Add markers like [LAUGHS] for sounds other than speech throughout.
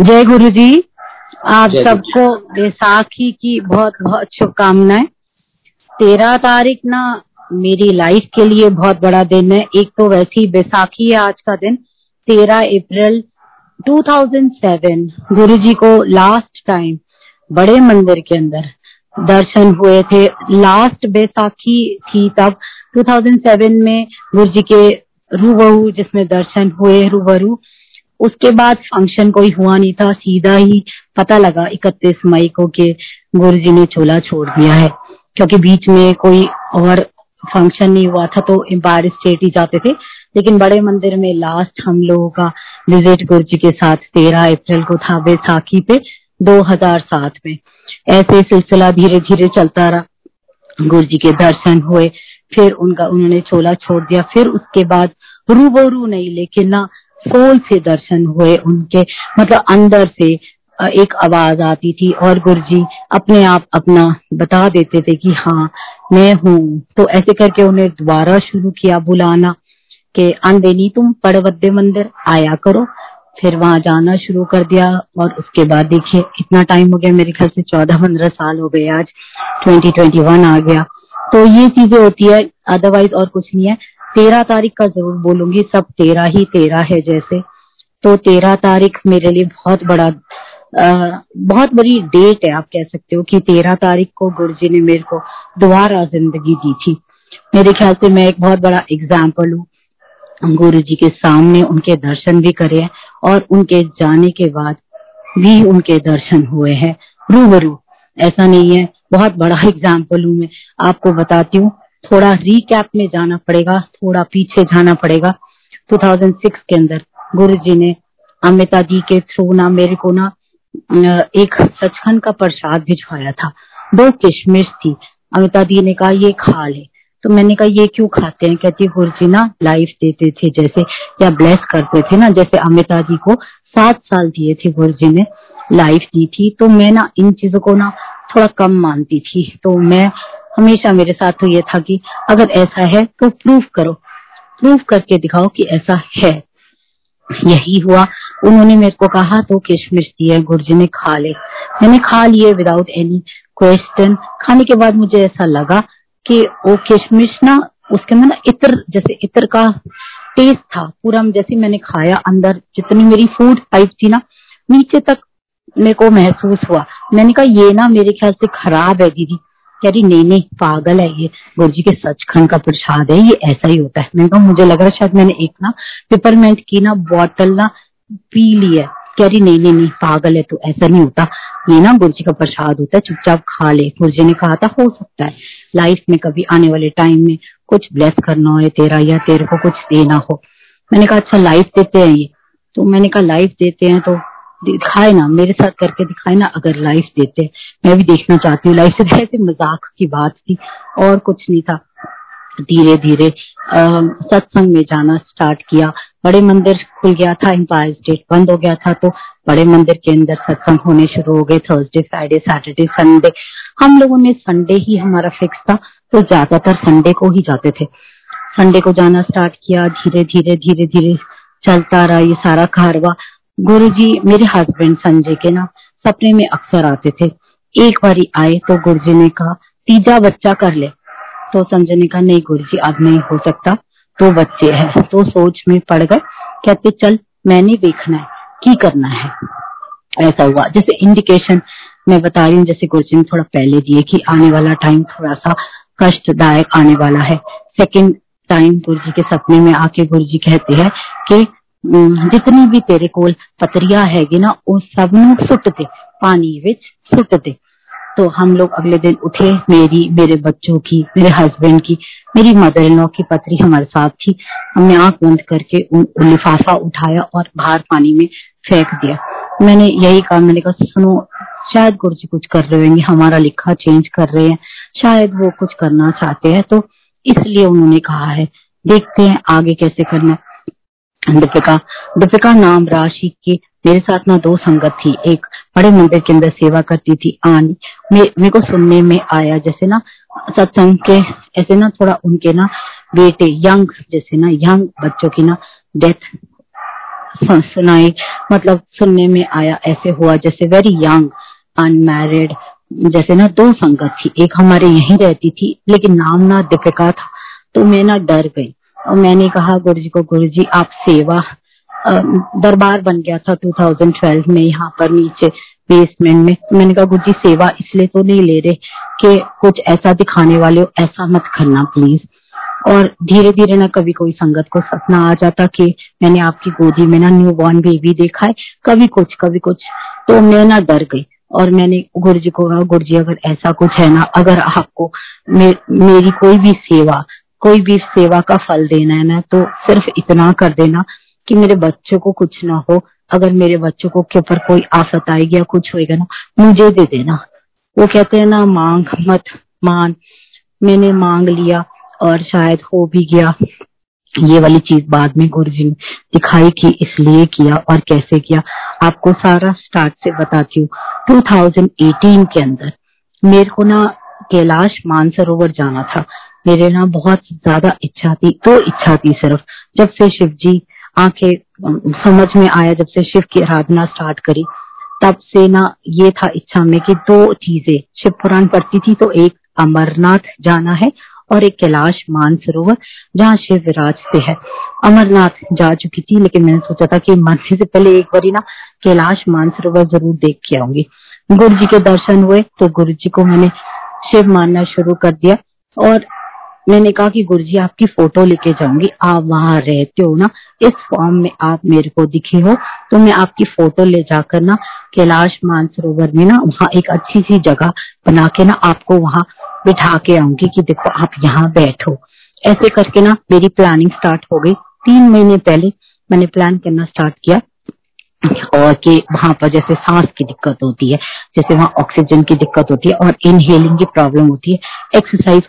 जय गुरु जी आप। सबको बैसाखी की बहुत बहुत शुभकामनाएँ। तेरह तारीख ना मेरी लाइफ के लिए बहुत बड़ा दिन है। एक तो वैसी बैसाखी है आज का दिन तेरह अप्रैल 2007 गुरु जी को लास्ट टाइम बड़े मंदिर के अंदर दर्शन हुए थे। लास्ट बैसाखी थी तब 2007 में गुरु जी के रूबरू जिसमें दर्शन हुए रूबरू। उसके बाद फ़ंक्शन कोई हुआ नहीं था, सीधा ही पता लगा इकतीस मई को कि गुरु जी ने चोला छोड़ दिया है। क्योंकि बीच में कोई और फ़ंक्शन नहीं हुआ था तो एम्पायर स्टेट ही जाते थे। लेकिन बड़े मंदिर में लास्ट हम लोगों का विज़िट गुरु जी के साथ तेरह अप्रैल को था बैसाखी पे 2007 में। ऐसे सिलसिला धीरे धीरे चलता रहा। गुरु जी के दर्शन हुए, फिर उनका, उन्होंने चोला छोड़ दिया। फिर उसके बाद रूबरू नहीं, लेकिन ना सोल से दर्शन हुए उनके मतलब अंदर से एक आवाज़ आती थी और गुरु जी अपने आप अपना बता देते थे कि हाँ मैं हूँ। तो ऐसे करके उन्हें दोबारा शुरू किया बुलाना कि अंदेनी तुम पड़वद्दे मंदिर आया करो। फिर वहाँ जाना शुरू कर दिया और उसके बाद देखिए, इतना टाइम हो गया, मेरे ख्याल से चौदह पंद्रह साल हो गए आज ट्वेंटी ट्वेंटी वन आ गया। तो ये चीज़ें होती है अदरवाइज़ और कुछ नहीं है। तेरह तारीख का ज़रूर बोलूँगी सब तेरह ही तेरह है जैसे। तो तेरह तारीख मेरे लिए बहुत बड़ा अ, बहुत बड़ी डेट है आप कह सकते हो कि तेरह तारीख को गुरु जी ने मेरे को दोबारा ज़िंदगी दी थी। मेरे ख्याल से मैं एक बहुत बड़ा एग्ज़ाम्पल हूँ। गुरु जी के सामने उनके दर्शन भी करे और उनके जाने के बाद भी उनके दर्शन हुए हैं। रूबरू ऐसा नहीं है बहुत बड़ा [LAUGHS] एग्ज़ाम्पल हूँ मैं। आपको बताती हूँ थोड़ा रिकैप में जाना पड़ेगा, थोड़ा पीछे जाना पड़ेगा। 2006 के अंदर गुरु जी ने अमिता जी के थ्रू ना, मेरे को ना एक सचखंड का प्रसाद भिजवाया था। दो किशमिश थी। अमिता दी ने कहा, ये खा ले। तो मैंने कहा, ये क्यों खाते हैं? कहती गुरु जी ना लाइफ देते थे जैसे, या ब्लेस करते थे ना, जैसे अमिता जी को सात साल दिए थे गुरु जी ने लाइफ दी थी। तो मैं ना, इन चीज़ों को ना, थोड़ा कम मानती थी। तो मैं हमेशा मेरे साथ तो ये था कि अगर ऐसा है तो प्रूफ करो। प्रूफ करके दिखाओ कि ऐसा है। यही हुआ। उन्होंने मेरे को कहा तो किशमिश दिए गुरु जी ने खा ले। मैंने खा लिए विदाउट एनी क्वेश्चन खाने के बाद मुझे ऐसा लगा कि वो किशमिश ना, उसके अंदर ना इत्र, जैसे इतर का टेस्ट था। पूरा जैसे मैंने खाया अंदर, जितनी मेरी फ़ूड पाइप थी ना, नीचे तक मेरे को महसूस हुआ। मैंने कहा, ये ना मेरे ख्याल से खराब है दीदी। कह रही नहीं नहीं, पागल है ये। गुरु जी के सचखंड का प्रसाद है, ये ऐसा ही होता है। मैंने कहा, मुझे लग रहा शायद मैंने एक ना पिपरमेंट की ना बॉटल ना पी ली है। कह रही, नहीं नहीं नहीं, पागल है तो ऐसा नहीं होता। ये ना गुरु जी का प्रसाद होता है, चुपचाप खा ले। गुरु जी ने कहा था, हो सकता है। लाइफ में कभी आने वाले टाइम में कुछ ब्लेस करना हो तेरा, या तेरे को कुछ देना हो। मैंने कहा अच्छा लाइफ देते हैं ये। तो मैंने कहा लाइफ देते हैं तो दिखाए ना, मेरे साथ करके दिखाए ना, अगर लाइफ देते। मैं भी देखना चाहती हूँ लाइफ से ऐसे मज़ाक की बात थी, और कुछ नहीं था। धीरे धीरे सत्संग में जाना स्टार्ट किया। बड़े मंदिर खुल गया था एम्पायर स्टेट बंद हो गया था तो बड़े मंदिर के अंदर सत्संग होने शुरू हो गए। थर्सडे फ्राइडे सैटरडे संडे हम लोगों में संडे ही हमारा फिक्स था तो ज़्यादातर संडे को ही जाते थे। संडे को जाना स्टार्ट किया, धीरे धीरे धीरे धीरे चलता रहा ये सारा कारवा। गुरु जी मेरे हस्बैंड संजय के ना सपने में अक्सर आते थे। एक बारी आए तो गुरु जी ने कहा, तीजा बच्चा कर ले। तो संजय ने कहा, नहीं गुरु जी अब नहीं हो सकता। दो बच्चे हैं। तो सोच में पड़ गए, कहते, चल, मैंने देखना है, की करना है। ऐसा हुआ। जैसे इंडिकेशन मैं बता रही हूँ, जैसे गुरु जी ने थोड़ा पहले दिए कि आने वाला टाइम थोड़ा सा कष्टदायक आने वाला है। सेकंड टाइम गुरु जी के सपने में आके गुरु जी कहते हैं कि जितनी भी तेरे कोल पतरिया हैगी ना वो सब सुट दे पानी विच सुट दे तो हम लोग अगले दिन उठे मेरी मेरे बच्चों की मेरे हस्बैंड की मेरी मदर इन लॉ की पत्री हमारे साथ थी हमने आँख बंद करके उन लिफाफा उठाया और बाहर पानी में फेंक दिया मैंने यही कहा मैंने कहा सुनो शायद गुरु जी कुछ कर रहे होंगे हमारा लिखा चेंज कर रहे हैं शायद वो कुछ करना चाहते हैं तो इसलिए उन्होंने कहा है देखते हैं आगे कैसे करना है दीपिका दीपिका नाम राशि के, मेरे साथ ना दो संगत थी। एक बड़े मंदिर के अंदर सेवा करती थी, आनी। मेरे को सुनने में आया जैसे ना, सत्संग के, ऐसे ना थोड़ा उनके ना बेटे, यंग, जैसे ना यंग बच्चों की ना डेथ सुनाई। मतलब सुनने में आया, ऐसे हुआ जैसे वेरी यंग अनमैरिड जैसे ना दो संगत थी। एक हमारे यहीं रहती थी, लेकिन नाम ना दीपिका था तो मैं ना डर गई। और मैंने कहा गुरु जी को गुरु जी आप सेवा दरबार बन गया था 2012 में यहाँ पर नीचे बेसमेंट में। मैंने कहा गुरु जी सेवा इसलिए तो नहीं ले रहे कि कुछ ऐसा दिखाने वाले हो ऐसा मत करना प्लीज़ और धीरे धीरे ना कभी कोई संगत को सपना आ जाता कि मैंने आपकी गोदी में ना न्यू बॉर्न बेबी देखा है कभी कुछ कभी कुछ। तो मैं ना डर गई और मैंने गुरु जी को कहा गुरु जी अगर ऐसा कुछ है ना अगर आपको मे, मेरी कोई भी सेवा कोई भी सेवा का फल देना है ना तो सिर्फ़ इतना कर देना कि मेरे बच्चों को कुछ ना हो। अगर मेरे बच्चों को के ऊपर कोई आफत आएगी या कुछ होएगा ना, मुझे दे देना। वो कहते हैं ना, मांग मत, मान। मैंने मांग लिया और शायद हो भी गया। ये वाली चीज़ बाद में गुरु जी ने दिखाई कि इसलिए किया और कैसे किया। आपको सारा स्टार्ट से बताती हूँ। 2018 के अंदर मेरे को ना कैलाश मानसरोवर जाना था। मेरे ना बहुत ज़्यादा इच्छा थी तो इच्छा थी सिर्फ़। जब से शिव जी आँखें समझ में आया, जब से शिव की आराधना स्टार्ट करी, तब से ना ये था इच्छा में कि दो चीज़ें। शिव पुराण पढ़ती थी तो एक अमरनाथ जाना है और एक कैलाश मानसरोवर, जहाँ शिव विराजते हैं। अमरनाथ जा चुकी थी, लेकिन मैंने सोचा था कि मरने से पहले एक बार ना कैलाश मानसरोवर ज़रूर देख के आऊँगी। गुरु जी के दर्शन हुए तो गुरु जी को मैंने शिव मानना शुरू कर दिया। और मैंने कहा कि गुरु जी आपकी फ़ोटो लेके जाऊँगी। आप वहाँ रहते हो ना, इस फॉर्म में आप मेरे को दिखे हो तो मैं आपकी फ़ोटो ले जाकर ना, कैलाश मानसरोवर में ना, वहाँ एक अच्छी सी जगह बना के ना, आपको वहाँ बिठा के आऊँगी कि देखो आप यहाँ बैठो। ऐसे करके ना, मेरी प्लानिंग स्टार्ट हो गई। तीन महीने पहले मैंने प्लान करना स्टार्ट किया। और कि वहाँ पर जैसे सांस की दिक्कत होती है, जैसे वहाँ ऑक्सीजन की दिक्कत होती है और इनहेलिंग की प्रॉब्लम होती है एक्सरसाइज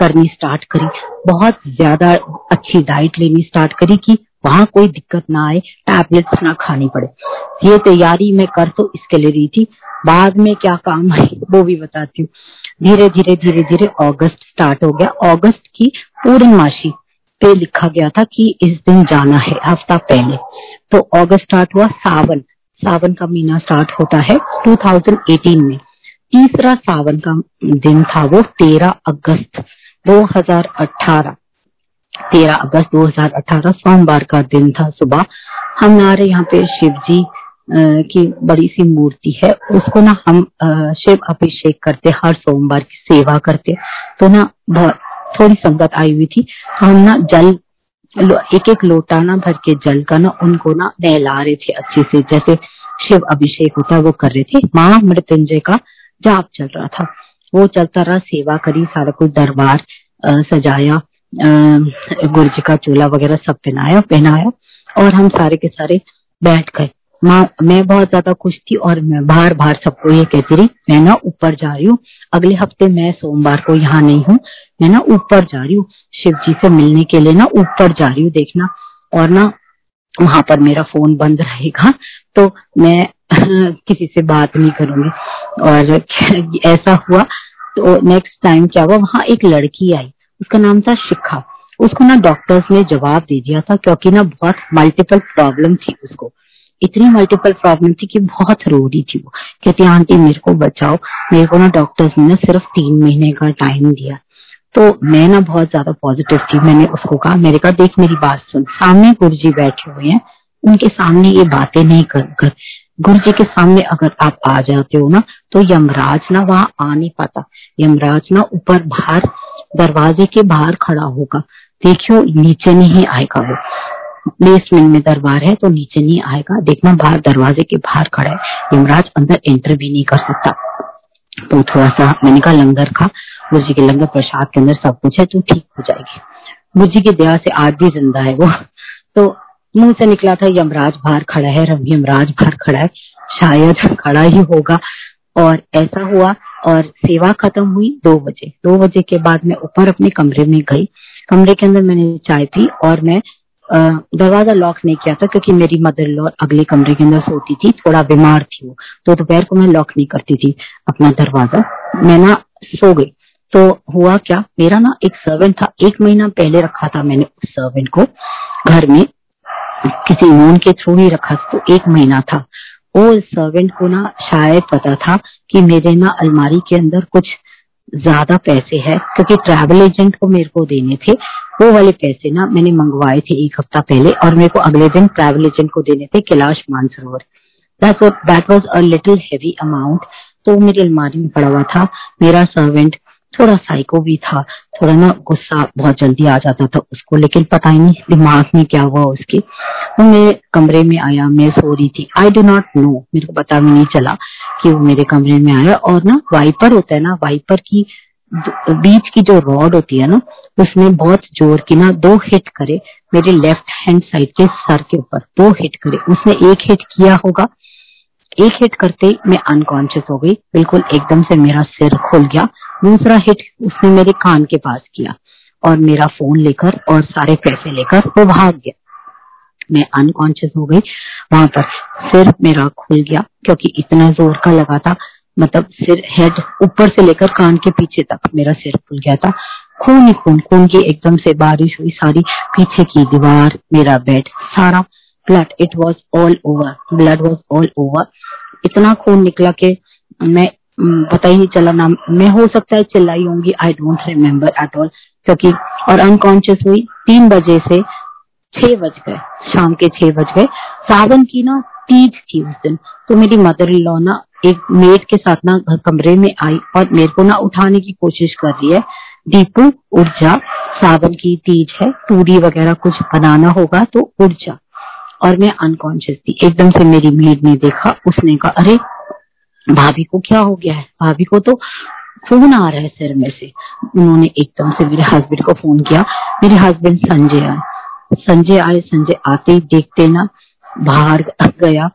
करनी स्टार्ट करी, बहुत ज़्यादा अच्छी डाइट लेनी स्टार्ट करी कि वहाँ कोई दिक्कत ना आए टैबलेट्स ना खानी पड़े। ये तैयारी मैं कर तो इसके लिए रही थी। बाद में क्या काम आई वो भी बताती हूँ। धीरे धीरे धीरे धीरे अगस्त स्टार्ट हो गया। अगस्त की पूर्णमाशी पे लिखा गया था कि इस दिन जाना है, हफ़्ता पहले। तो अगस्त स्टार्ट हुआ सावन। सावन का महीना स्टार्ट होता है 2018 में। तीसरा सावन का दिन था वो 13 अगस्त 2018 13 अगस्त 2018 सोमवार का दिन था सुबह। हमारे यहाँ पे शिव जी की बड़ी सी मूर्ति है, उसको ना हम शिव अभिषेक करते हर सोमवार की सेवा करते तो ना थोड़ी संगत आई हुई थी। तो हम ना जल एक एक लोटा ना भर के जल का ना, उनको ना नहला रहे थे अच्छे से। जैसे शिव अभिषेक होता है, वो कर रहे थे। माँ मृत्युंजय का जाप चल रहा था। वो चलता रहा, सेवा करी, सारा कुछ दरबार सजाया गुरु जी का चोला वगैरह सब पहनाया पहनाया, और हम सारे के सारे बैठ गए। माँ बहुत ज़्यादा खुश थी और मैं बार बार सबको ये कहती रही, मैं ना ऊपर जा रही हूँ, अगले हफ़्ते मैं सोमवार को यहाँ नहीं हूँ, मैं ना ऊपर जा रही हूँ, शिव जी से मिलने के लिए ना ऊपर जा रही हूँ देखना, और ना वहाँ पर मेरा फ़ोन बंद रहेगा तो मैं [LAUGHS] किसी से बात नहीं करूँगी। और [LAUGHS] ऐसा हुआ तो नेक्स्ट टाइम क्या हुआ, वहाँ एक लड़की आई, उसका नाम था शिखा, उसको ना डॉक्टर्स ने जवाब दे दिया था, क्योंकि ना बहुत मल्टीपल प्रॉब्लम थी उसको। इतनी मल्टीपल प्रॉब्लम थी कि बहुत रो रही थी वो। कहती, आंटी, मेरे को बचाओ। मेरे को ना डॉक्टर्स ने सिर्फ़ तीन महीने का टाइम दिया। तो मैं ना बहुत ज़्यादा पॉजिटिव थी। मैंने उसको कहा, मेरे कहा देख मेरी बात सुन। सामने गुरु जी बैठे हुए हैं। उनके सामने ये बातें नहीं कर कर। गुरु जी के सामने अगर आप आ जाते हो ना तो यमराज ना वहाँ आ नहीं पाता। यमराज ना ऊपर बाहर, दरवाजे के बाहर खड़ा होगा। देखियो, नीचे नहीं आएगा वो। बेसमेंट में दरबार है तो नीचे नहीं आएगा। देखना, बाहर दरवाजे के बाहर खड़ा है। यमराज अंदर एंटर भी नहीं कर सकता। तो थोड़ा सा मैंने कहा, लंगर खा गुरु जी के लंगर प्रसाद के अंदर सब कुछ है तो ठीक हो जाएगी। गुरु जी की दया से आज भी ज़िंदा है वो। तो मुँह से निकला था, यमराज बाहर खड़ा है यमराज बाहर खड़ा है। शायद खड़ा ही होगा। और ऐसा हुआ, और सेवा खत्म हुई दो बजे। दो बजे के बाद मैं ऊपर अपने कमरे में गई। कमरे के अंदर मैंने चाय पी और मैं दरवाज़ा लॉक नहीं किया था क्योंकि मेरी मदर लॉ अगले कमरे के अंदर सोती थी, थोड़ा बीमार थी वो। तो दोपहर को मैं लॉक नहीं करती थी अपना दरवाज़ा। मैं ना सो गई। तो हुआ क्या? मेरा ना एक सर्वेंट था, एक महीना पहले रखा था मैंने उस सर्वेंट को। घर में किसी नोन के थ्रू ही रखा था तो एक महीना था। वो सर्वेंट को ना शायद पता था कि मेरे ना अलमारी के अंदर कुछ ज़्यादा पैसे है, क्योंकि ट्रैवल एजेंट को मेरे को देने थे, वो वाले पैसे ना मैंने मंगवाए थे एक हफ़्ता पहले और मेरे को अगले दिन ट्रैवल एजेंट को देने थे Kailash Mansarovar. That was a little heavy amount तो मेरी अलमारी में पड़ा हुआ था, मेरा सर्वेंट थोड़ा साइको भी था, थोड़ा ना गुस्सा बहुत जल्दी आ जाता था उसको, लेकिन पता ही नहीं दिमाग में क्या हुआ उसके। वो मेरे कमरे में आया, मैं सो रही थी। आई डो नॉट नो मेरे को पता भी नहीं चला कि वो मेरे कमरे में आया और ना वाइपर होता है ना वाइपर की बीच की जो रॉड होती है ना, उसमें बहुत ज़ोर की ना दो हिट करे, मेरे लेफ़्ट हैंड साइड के सर के ऊपर दो हिट करे। उसने एक हिट किया होगा एक हिट करते मैं अनकॉन्शियस हो गई। बिल्कुल एकदम से मेरा सिर खुल गया। दूसरा हिट उसने मेरे कान के पास किया और मेरा फ़ोन लेकर और सारे पैसे लेकर वो भाग गया। मैं अनकॉन्शियस हो गई। वहाँ पर सिर मेरा खुल गया क्योंकि इतना ज़ोर का लगा था। मतलब सिर हेड ऊपर से लेकर कान के पीछे तक मेरा सिर खुल गया था। खून ही खून खून की एकदम से बारिश हुई सारी। पीछे की दीवार, मेरा बेड सारा blood it was all over blood was all over इतना खून निकला के मैं पता ही नहीं चला ना। मैं हो सकता है चिल्लाई होंगी I don't remember at all क्योंकि, और अनकॉन्शियस हुई तीन बजे से छह बज गए, शाम के छह बज गए। सावन की ना तीज थी उस दिन तो मेरी मदर इन लॉ ना एक मेड के साथ ना कमरे में आई और मेरे को ना उठाने की कोशिश कर रही है। दीपू, उठ जा, सावन की तीज है, पूरी वगैरह कुछ बनाना होगा तो उठ जा। और मैं अनकॉन्शियस थी। एकदम से मेरी मेड ने देखा, उसने कहा, अरे, भाभी को क्या हो गया है? भाभी को तो फ़ोन आ रहा है सिर में से। उन्होंने एकदम से मेरे हस्बैंड को फ़ोन किया। मेरे हस्बैंड संजय आए। संजय आए, संजय आते ही देखते ना, बाहर गया,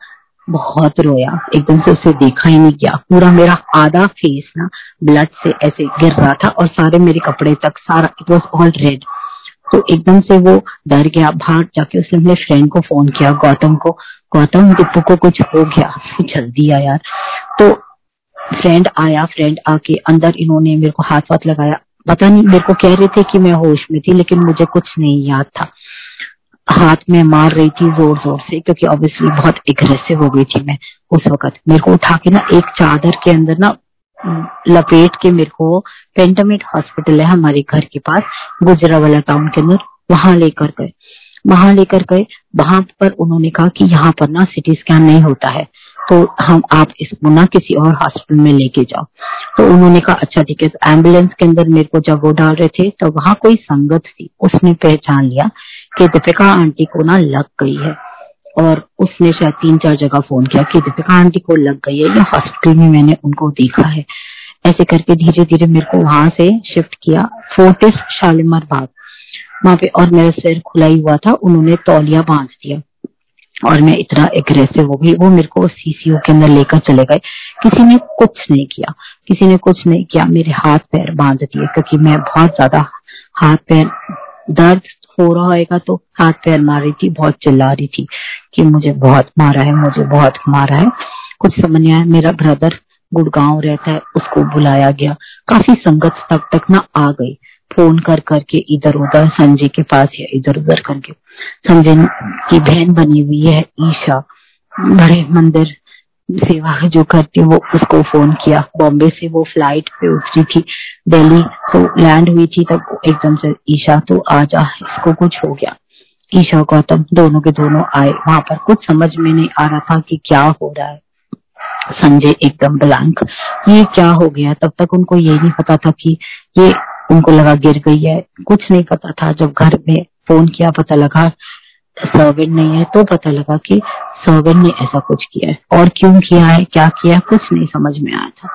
बहुत रोया। एकदम से उसे देखा ही नहीं गया। पूरा मेरा आधा फेस ना ब्लड से ऐसे गिर रहा था और सारे मेरे कपड़े तक, सारा इट वॉज़ ऑल रेड तो एकदम से वो डर गया, बाहर जाके उसने अपने फ्रेंड को फ़ोन किया, गौतम को। गौतम टिप्पू को कुछ हो गया, [LAUGHS] जल्दी आ यार। तो फ्रेंड आया फ्रेंड आके अंदर इन्होंने मेरे को हाथ वाथ लगाया। पता नहीं, मेरे को कह रहे थे कि मैं होश में थी, लेकिन मुझे कुछ नहीं याद था। हाथ में मार रही थी ज़ोर ज़ोर से, क्योंकि ऑब्वियसली बहुत एग्रेसिव हो गई थी मैं उस वक्त। मेरे को उठा के ना एक चादर के अंदर ना लपेट के मेरे को पेंटामेट हॉस्पिटल है हमारे घर के पास गुजरा वाला टाउन के अंदर। वहाँ लेकर गए। वहाँ लेकर गए। वहाँ पर उन्होंने कहा कि यहाँ पर ना सिटी स्कैन नहीं होता है। तो हम आप इसको ना किसी और हॉस्पिटल में लेके जाओ। तो उन्होंने कहा अच्छा ठीक है एंबुलेंस के अंदर मेरे को जब वो डाल रहे थे तो वहाँ कोई संगत थी। उसने पहचान लिया कि दीपिका आंटी को ना लग गई है। और उसने शायद तीन, चार जगह फ़ोन किया कि दीपिका आंटी को लग गई है या हॉस्पिटल में मैंने उनको देखा है। ऐसे करके धीरे धीरे मेरे को वहाँ से शिफ्ट किया फोर्टिस शालीमार बाग वहाँ पे और मेरा सिर खुला ही हुआ था, उन्होंने तौलिया बाँध दिया। और मैं इतना एग्रेसिव हो गई, वो मेरे को सीसीयू के अंदर लेकर चले गए। किसी ने कुछ नहीं किया, किसी ने कुछ नहीं किया। मेरे हाथ पैर बाँध दिए, क्योंकि मैं बहुत ज़्यादा हाथ, पैर दर्द हो रहा होगा तो हाथ पैर मार रही थी, बहुत चिल्ला रही थी कि मुझे बहुत मारा है, मुझे बहुत मारा है। कुछ समझ नहीं आया, मेरा ब्रदर गुड़गांव रहता है, उसको बुलाया गया। काफ़ी संगत तक तक ना आ गई। फ़ोन कर करके इधर उधर, संजय के पास या इधर उधर करके। संजय की बहन बनी हुई है ईशा। बड़े मंदिर सेवा जो करती वो उसको फ़ोन किया। बॉम्बे से वो फ़्लाइट पे उतरी थी, दिल्ली। तो लैंड हुई थी तब एकदम से ईशा तो आ जा इसको कुछ हो गया। ईशा, गौतम दोनों के दोनों आए। वहाँ पर कुछ समझ में नहीं आ रहा था कि क्या हो रहा है। संजय एकदम ब्लैंक ये क्या हो गया? तब तक उनको ये नहीं पता था कि ये उनको लगा गिर गई है। कुछ नहीं पता था। जब घर में फ़ोन किया, पता लगा सर्वेंट नहीं है तो पता लगा कि सर्वेंट ने ऐसा कुछ किया है। और क्यों किया है, क्या किया है, कुछ नहीं समझ में आया था।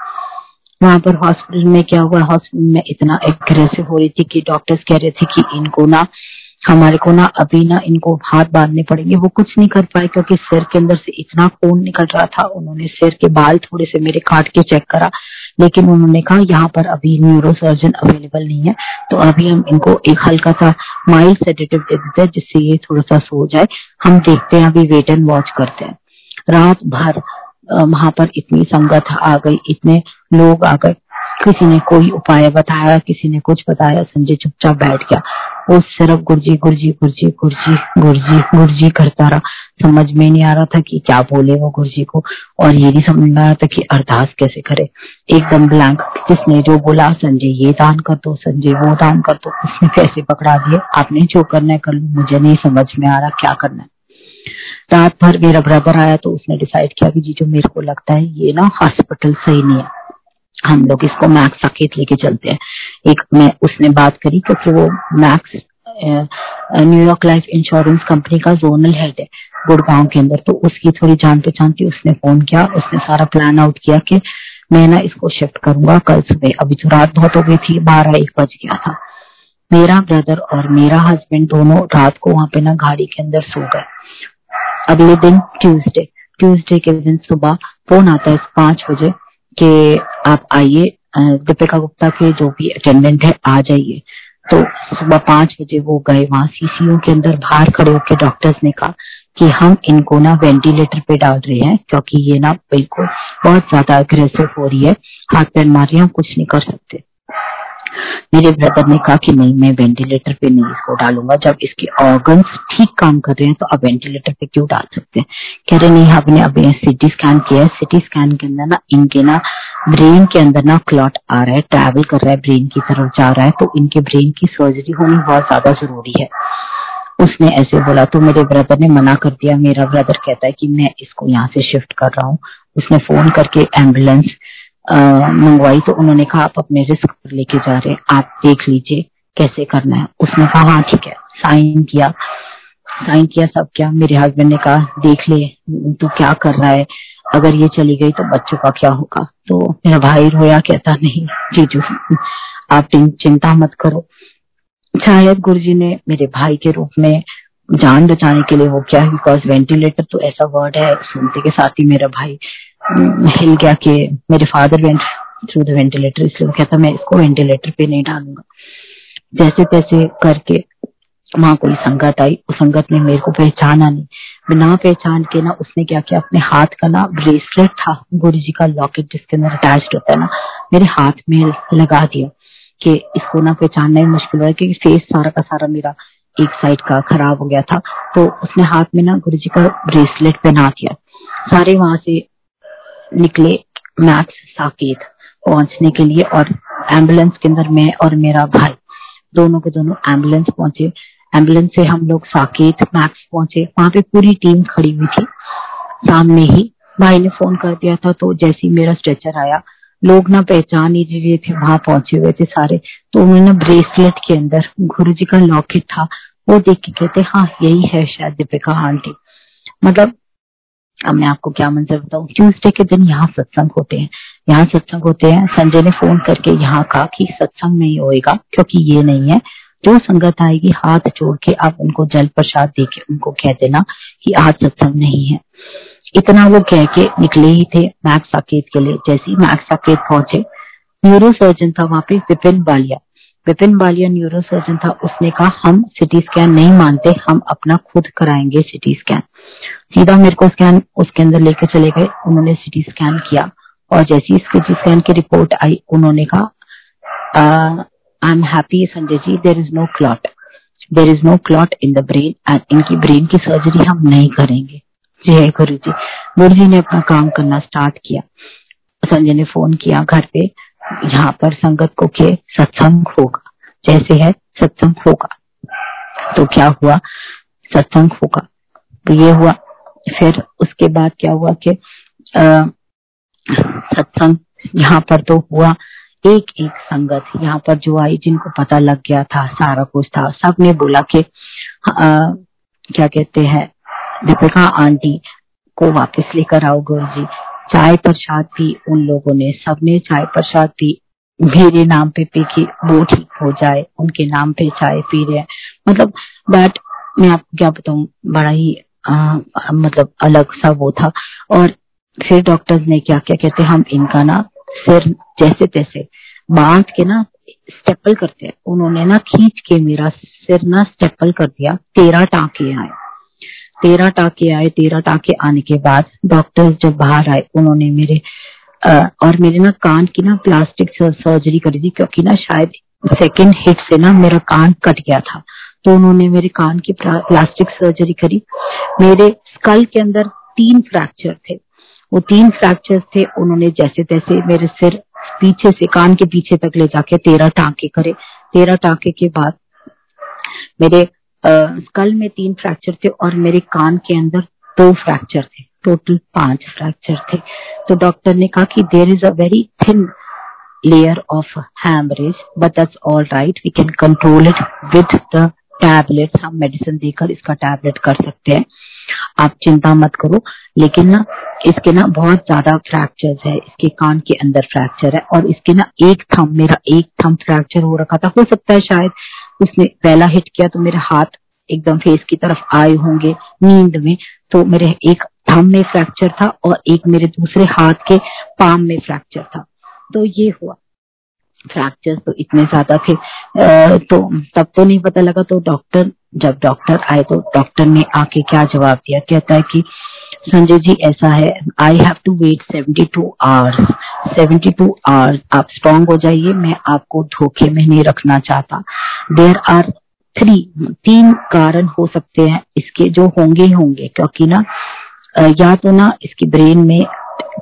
वहाँ पर हॉस्पिटल में क्या हुआ? हॉस्पिटल में इतना एग्रेसिव हो रही थी कि डॉक्टर्स कह रहे थे कि इनको ना हमारे को ना अभी ना इनको हाथ बांधने पड़ेंगे। वो कुछ नहीं कर पाए क्योंकि सिर के अंदर से इतना खून निकल रहा था। उन्होंने सिर के बाल थोड़े से मेरे काट के चेक करा। लेकिन उन्होंने कहा, यहाँ पर अभी न्यूरो सर्जन अवेलेबल नहीं है। तो अभी हम इनको एक हल्का सा माइल्ड सेडेटिव दे देते हैं, जिससे ये थोड़ा सा सो जाए। हम देखते हैं, अभी वेट एंड वॉच करते हैं। रात भर वहाँ पर इतनी संगत आ गई, इतने लोग आ गए। किसी ने कोई उपाय बताया, किसी ने कुछ बताया, संजय चुपचाप बैठ गया। वो सिर्फ़ गुरजी गुरजी गुरजी गुरजी गुरजी गुरजी करता रहा। समझ में नहीं आ रहा था कि क्या बोले वो गुरजी को, और ये नहीं समझ में आ रहा था कि अरदास कैसे करे। एकदम ब्लैंक जिसने जो बोला, संजय ये दान कर दो, संजय वो दान कर दो, उसने कैसे पकड़ा दिए। आपने जो करना है कर लो, मुझे नहीं समझ में आ रहा क्या करना है। रात भर मेरा बराबर आया तो उसने डिसाइड किया कि जी, जो मेरे को लगता है, ये ना हॉस्पिटल सही नहीं है। हम लोग इसको मैक्स साकेत लेके चलते हैं। एक मैं, उसने बात करी क्योंकि वो Max New York life insurance company का जोनल हेड है, गुड़गांव के अंदर। तो उसकी थोड़ी जान पहचान थी, उसने फ़ोन किया, उसने सारा प्लान आउट किया कि मैं ना इसको शिफ्ट करूँगा। कल सुबह, अभी तो रात बहुत हो गई थी, बारह एक बज गया था। मेरा ब्रदर और मेरा हस्बैंड दोनों रात को वहाँ पे ना गाड़ी के अंदर सो गए। अगले दिन ट्यूसडे ट्यूसडे के दिन सुबह फ़ोन आता है, पाँच बजे। कि आप आइए दीपिका गुप्ता के जो भी अटेंडेंट है, आ जाइए। तो सुबह पाँच बजे वो गए वहाँ सीसीयू के अंदर बाहर खड़े होकर डॉक्टर्स ने कहा कि हम इनको ना वेंटिलेटर पे डाल रहे हैं, क्योंकि ये ना बिल्कुल बहुत ज़्यादा अग्रेसिव हो रही है। हाथ पैर मारिए, हम कुछ नहीं कर सकते। मेरे ब्रदर ने कहा कि नहीं, मैं वेंटिलेटर पे नहीं इसको डालूँगा। जब इसके ऑर्गन्स ठीक काम कर रहे हैं तो अब वेंटिलेटर पे क्यों डाल सकते हैं? कह रहे, नहीं, आपने अभी सिटी स्कैन किया है। सिटी स्कैन के अंदर ना, इनके ना ब्रेन के अंदर ना क्लॉट आ रहा है ट्रैवल कर रहा है ब्रेन की तरफ़ जा रहा है तो इनके ब्रेन की सर्जरी होनी बहुत ज़्यादा ज़रूरी है। उसने ऐसे बोला तो मेरे ब्रदर ने मना कर दिया। मेरा ब्रदर कहता है कि मैं इसको यहाँ से शिफ्ट कर रहा हूँ। उसने फ़ोन करके एंबुलेंस मंगवाई तो उन्होंने कहा, आप अपने रिस्क पर लेके जा रहे हैं। आप देख लीजिए कैसे करना है। उसने कहा हाँ ठीक है साइन किया। साइन किया, सब क्या। मेरे हस्बैंड ने कहा, देख ले, तू क्या कर रहा है? अगर ये चली गई तो बच्चों का क्या होगा? तो मेरा भाई रोया, कहता, नहीं, जीजू, आप चिंता मत करो। शायद गुरु जी ने मेरे भाई के रूप में जान बचाने के लिए वो क्या बिकॉज़ वेंटिलेटर तो ऐसा वर्ड है, सुनते के साथ ही मेरा भाई हिल गया कि मेरे father went through the ventilator इसलिए वो कहता, मैं इसको वेंटिलेटर पे नहीं डालूँगा। जैसे तैसे करके वहाँ कोई संगत आई। उस संगत ने मेरे को पहचाना नहीं। बिना पहचान के ना उसने क्या किया? अपने हाथ का ना ब्रेसलेट था गुरु जी का लॉकेट जिसके अंदर अटैच होता है ना, मेरे हाथ में लगा दिया कि इसको ना पहचानना ही मुश्किल हो क्योंकि फेस सारा का सारा मेरा एक साइड का खराब हो गया था। तो उसने हाथ में ना गुरु जी का ब्रेसलेट पहना दिया। सारे वहाँ से निकले मैक्स साकेत पहुँचने के लिए और एंबुलेंस के अंदर मैं और मेरा भाई, दोनों के दोनों एंबुलेंस पहुँचे। एंबुलेंस से हम लोग साकेत मैक्स पहुँचे। वहाँ पे पूरी टीम खड़ी हुई थी। सामने ही भाई ने फ़ोन कर दिया था तो जैसे ही मेरा स्ट्रेचर आया, लोग ना पहचान ही रहे थे, वहाँ पहुँचे हुए थे सारे। तो उन्होंने ब्रेसलेट के अंदर गुरु जी का लॉकेट था, वो देख के कहते हाँ यही है शायद दीपिका आंटी। मतलब अब मैं आपको क्या मंजर बताऊँ? ट्यूसडे के दिन यहाँ सत्संग होते हैं। यहाँ सत्संग होते हैं। संजय ने फ़ोन करके यहाँ कहा कि सत्संग नहीं होएगा क्योंकि ये नहीं है। जो संगत आएगी, हाथ जोड़ के आप उनको जल प्रसाद दे के उनको कह देना कि आज सत्संग नहीं है। इतना वो कह के निकले ही थे मैक्स साकेत के लिए। जैसे ही मैक्स साकेत पहुँचे न्यूरो सर्जन था वहाँ पे विपिन बालिया। विपिन बालिया न्यूरो सर्जन था, उसने कहा, हम सिटी स्कैन नहीं मानते, हम अपना खुद कराएँगे सिटी स्कैन सीधा मेरे को स्कैन उसके अंदर लेके चले गए, उन्होंने सिटी स्कैन किया। और जैसी सिटी स्कैन की रिपोर्ट आई, उन्होंने कहा I am happy Sanjay ji there is no clot there is no clot in the brain and इनकी ब्रेन की सर्जरी हम नहीं करेंगे. जय गुरु जी गुरु जी ने अपना काम करना स्टार्ट किया। संजय ने फ़ोन किया घर पे यहाँ पर संगत को के सत्संग होगा। जैसे है, सत्संग होगा। तो क्या हुआ? सत्संग होगा। तो ये हुआ। फिर उसके बाद क्या हुआ कि सत्संग यहाँ पर तो हुआ। एक एक संगत यहाँ पर जो आई, जिनको पता लग गया था, सारा कुछ था, सबने बोला कि क्या कहते हैं, दीपिका आंटी को वापस लेकर आओ गुरु जी चाय प्रसाद भी उन लोगों ने सबने चाय प्रसाद भी मेरे नाम पे पी की वो ठीक हो जाए उनके नाम पे चाय पी रहे मतलब बट मैं आपको क्या बताऊँ बड़ा ही आ, मतलब अलग सा वो था। और फिर डॉक्टर्स ने क्या क्या कहते हम इनका ना सिर जैसे तैसे बाँध के ना स्टेपल करते हैं। उन्होंने ना खींच के मेरा सिर ना स्टेपल कर दिया तेरह टाके आए। तेरह टाके आए तेरह टाके आने के बाद डॉक्टर्स जब बाहर आए उन्होंने मेरे आ, और मेरे ना कान की ना प्लास्टिक सर्जरी करी थी क्योंकि ना शायद सेकेंड हिट से ना मेरा कान कट गया था। तो उन्होंने मेरे कान की प्लास्टिक सर्जरी करी। मेरे स्कल के अंदर तीन फ्रैक्चर थे। वो तीन फ्रैक्चर थे उन्होंने जैसे तैसे मेरे सिर पीछे से कान के पीछे तक ले जाके तेरह टांके करे। तेरह टांके के बाद मेरे स्कल में तीन फ्रैक्चर थे और मेरे कान के अंदर दो फ्रैक्चर थे। टोटल पाँच फ्रैक्चर थे। तो डॉक्टर ने कहा कि there is a very thin layer of haemorrhage but that's all right we can control it with the tablet हम मेडिसिन देकर इसका टैबलेट कर सकते हैं। आप चिंता मत करो। लेकिन ना, इसके ना बहुत ज़्यादा फ्रैक्चर है। इसके कान के अंदर फ्रैक्चर है और इसके ना एक थम मेरा एक थम फ्रैक्चर हो रखा था। हो सकता है शायद उसने पहला हिट किया तो मेरे हाथ एकदम फेस की तरफ़ आए होंगे नींद में। तो मेरे एक थम में फ्रैक्चर था और एक मेरे दूसरे हाथ के पाम में फ्रैक्चर था। तो ये हुआ। फ्रैक्चर तो इतने ज़्यादा थे। तो तब तो नहीं पता लगा तो डॉक्टर जब डॉक्टर आए तो डॉक्टर ने आके क्या जवाब दिया? कहता है कि, संजय जी, ऐसा है I have to wait seventy two hours seventy two hours आप स्ट्रांग हो जाइए, मैं आपको धोखे में नहीं रखना चाहता। देर आर थ्री तीन कारण हो सकते हैं इसके, जो होंगे ही होंगे, क्योंकि ना या तो ना इसकी ब्रेन में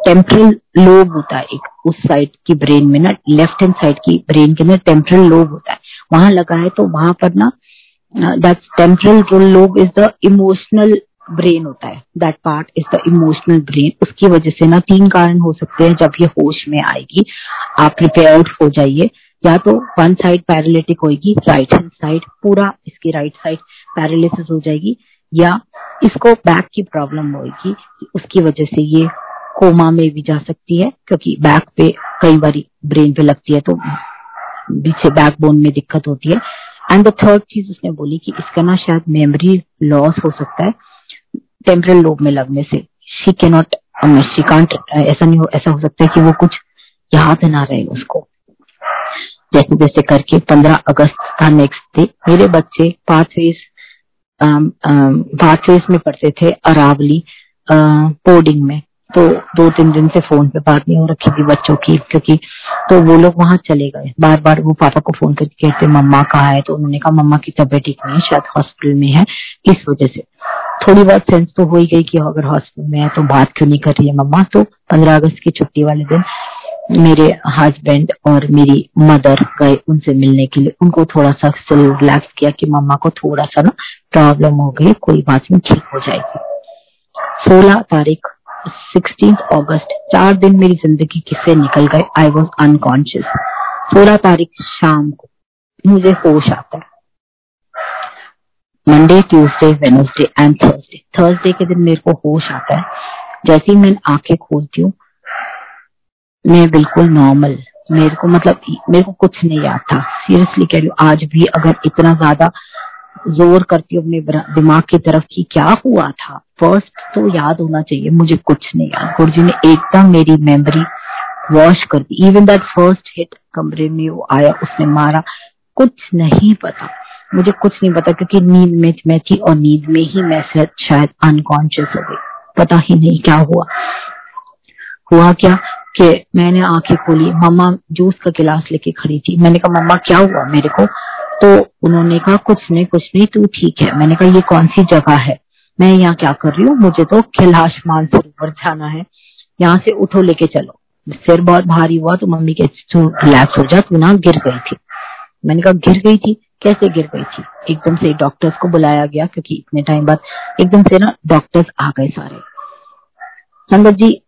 टेम्परल लोब होता है, एक उस साइड की ब्रेन में ना लेफ़्ट हैंड साइड की ब्रेन के अंदर टेम्परल लोब होता है। वहाँ लगा है तो वहाँ पर ना that temporal lobe is the emotional brain होता है. That part is the emotional brain उसकी वजह से ना तीन कारण हो सकते हैं जब ये होश में आएगी. आप प्रिपेयर्ड हो जाइए. या तो वन साइड पैरालिटिक होगी राइट हैंड साइड पूरा इसकी राइट साइड पैरालिसिस हो जाएगी. या इसको बैक की प्रॉब्लम होगी उसकी वजह से ये कोमा में भी जा सकती है, क्योंकि बैक पे कई बार ब्रेन पे लगती है तो पीछे बैक बोन में दिक्कत होती है. एंड द थर्ड चीज़ उसने बोली कि इसका ना शायद मेमोरी लॉस हो सकता है. टेम्परल लोब में लगने से शी के नॉट शी कांट ऐसा नहीं हो, ऐसा हो सकता है कि वो कुछ याद ना रहे उसको। जैसे जैसे करके पंद्रह अगस्त था नेक्स्ट डे मेरे बच्चे पाथवेज पाथवेज में पढ़ते थे अरावली बोर्डिंग में। तो दो तीन दिन से फ़ोन पे बात नहीं हो रखी थी बच्चों की, क्योंकि तो वो लोग वहाँ चले गए। बार बार वो पापा को फ़ोन करके कहते, मम्मा कहाँ है? तो उन्होंने कहा, मम्मा की तबीयत ठीक नहीं है, शायद हॉस्पिटल में है। इस वजह से। थोड़ी बहुत सेंस तो हो ही गई कि अगर हॉस्पिटल में है तो बात क्यों नहीं कर रही है मम्मा? तो पंद्रह अगस्त की छुट्टी वाले दिन मेरे हस्बैंड और मेरी मदर गए उनसे मिलने के लिए। उनको थोड़ा सा रिलैक्स किया कि मम्मा को थोड़ा सा ना प्रॉब्लम हो गई, कोई बात नहीं, ठीक हो जाएगी। सोलह तारीख सिक्सटीन अगस्त, चार दिन मेरी ज़िंदगी किससे निकल गए आई वॉज़ अनकॉन्शियस सोलह तारीख शाम को मुझे होश आता। है Monday Tuesday Wednesday and Thursday Thursday के दिन मेरे को होश आता है। जैसे ही मैं आँखें खोलती हूँ, मैं बिल्कुल नॉर्मल मेरे को मतलब मेरे को कुछ नहीं याद था। सीरियसली कह रही हूँ, आज भी अगर इतना ज़्यादा ज़ोर करती हूँ अपने दिमाग की तरफ़ की क्या हुआ था? फ़र्स्ट तो याद होना चाहिए, मुझे कुछ नहीं याद। गुरु जी ने एकदम मेरी मेमोरी वॉश कर दी। इवन दैट फ़र्स्ट हिट कमरे में वो आया, उसने मारा। कुछ नहीं पता। मुझे कुछ नहीं पता क्योंकि नींद में, मैं थी और नींद में ही मैं शायद अनकॉन्शियस हो गई। पता ही नहीं क्या हुआ। हुआ क्या कि मैंने आँखें खोली। मम्मा जूस का गिलास लेके खड़ी थी। मैंने कहा, मम्मा, क्या हुआ मेरे को? तो उन्होंने कहा, कुछ नहीं कुछ नहीं, तू ठीक है। मैंने कहा, ये कौन सी जगह है? मैं यहाँ क्या कर रही हूँ? मुझे तो कैलाश मानसरोवर जाना है। यहाँ से उठो, लेके चलो। सिर बहुत भारी हुआ तो मम्मी के रिलैक्स हो जा, तू ना गिर गई थी। मैंने कहा, गिर गई थी? कैसे गिर गई थी? एकदम से डॉक्टर्स को बुलाया गया क्योंकि इतने टाइम बाद एकदम से ना डॉक्टर्स आ गए सारे। संगत जी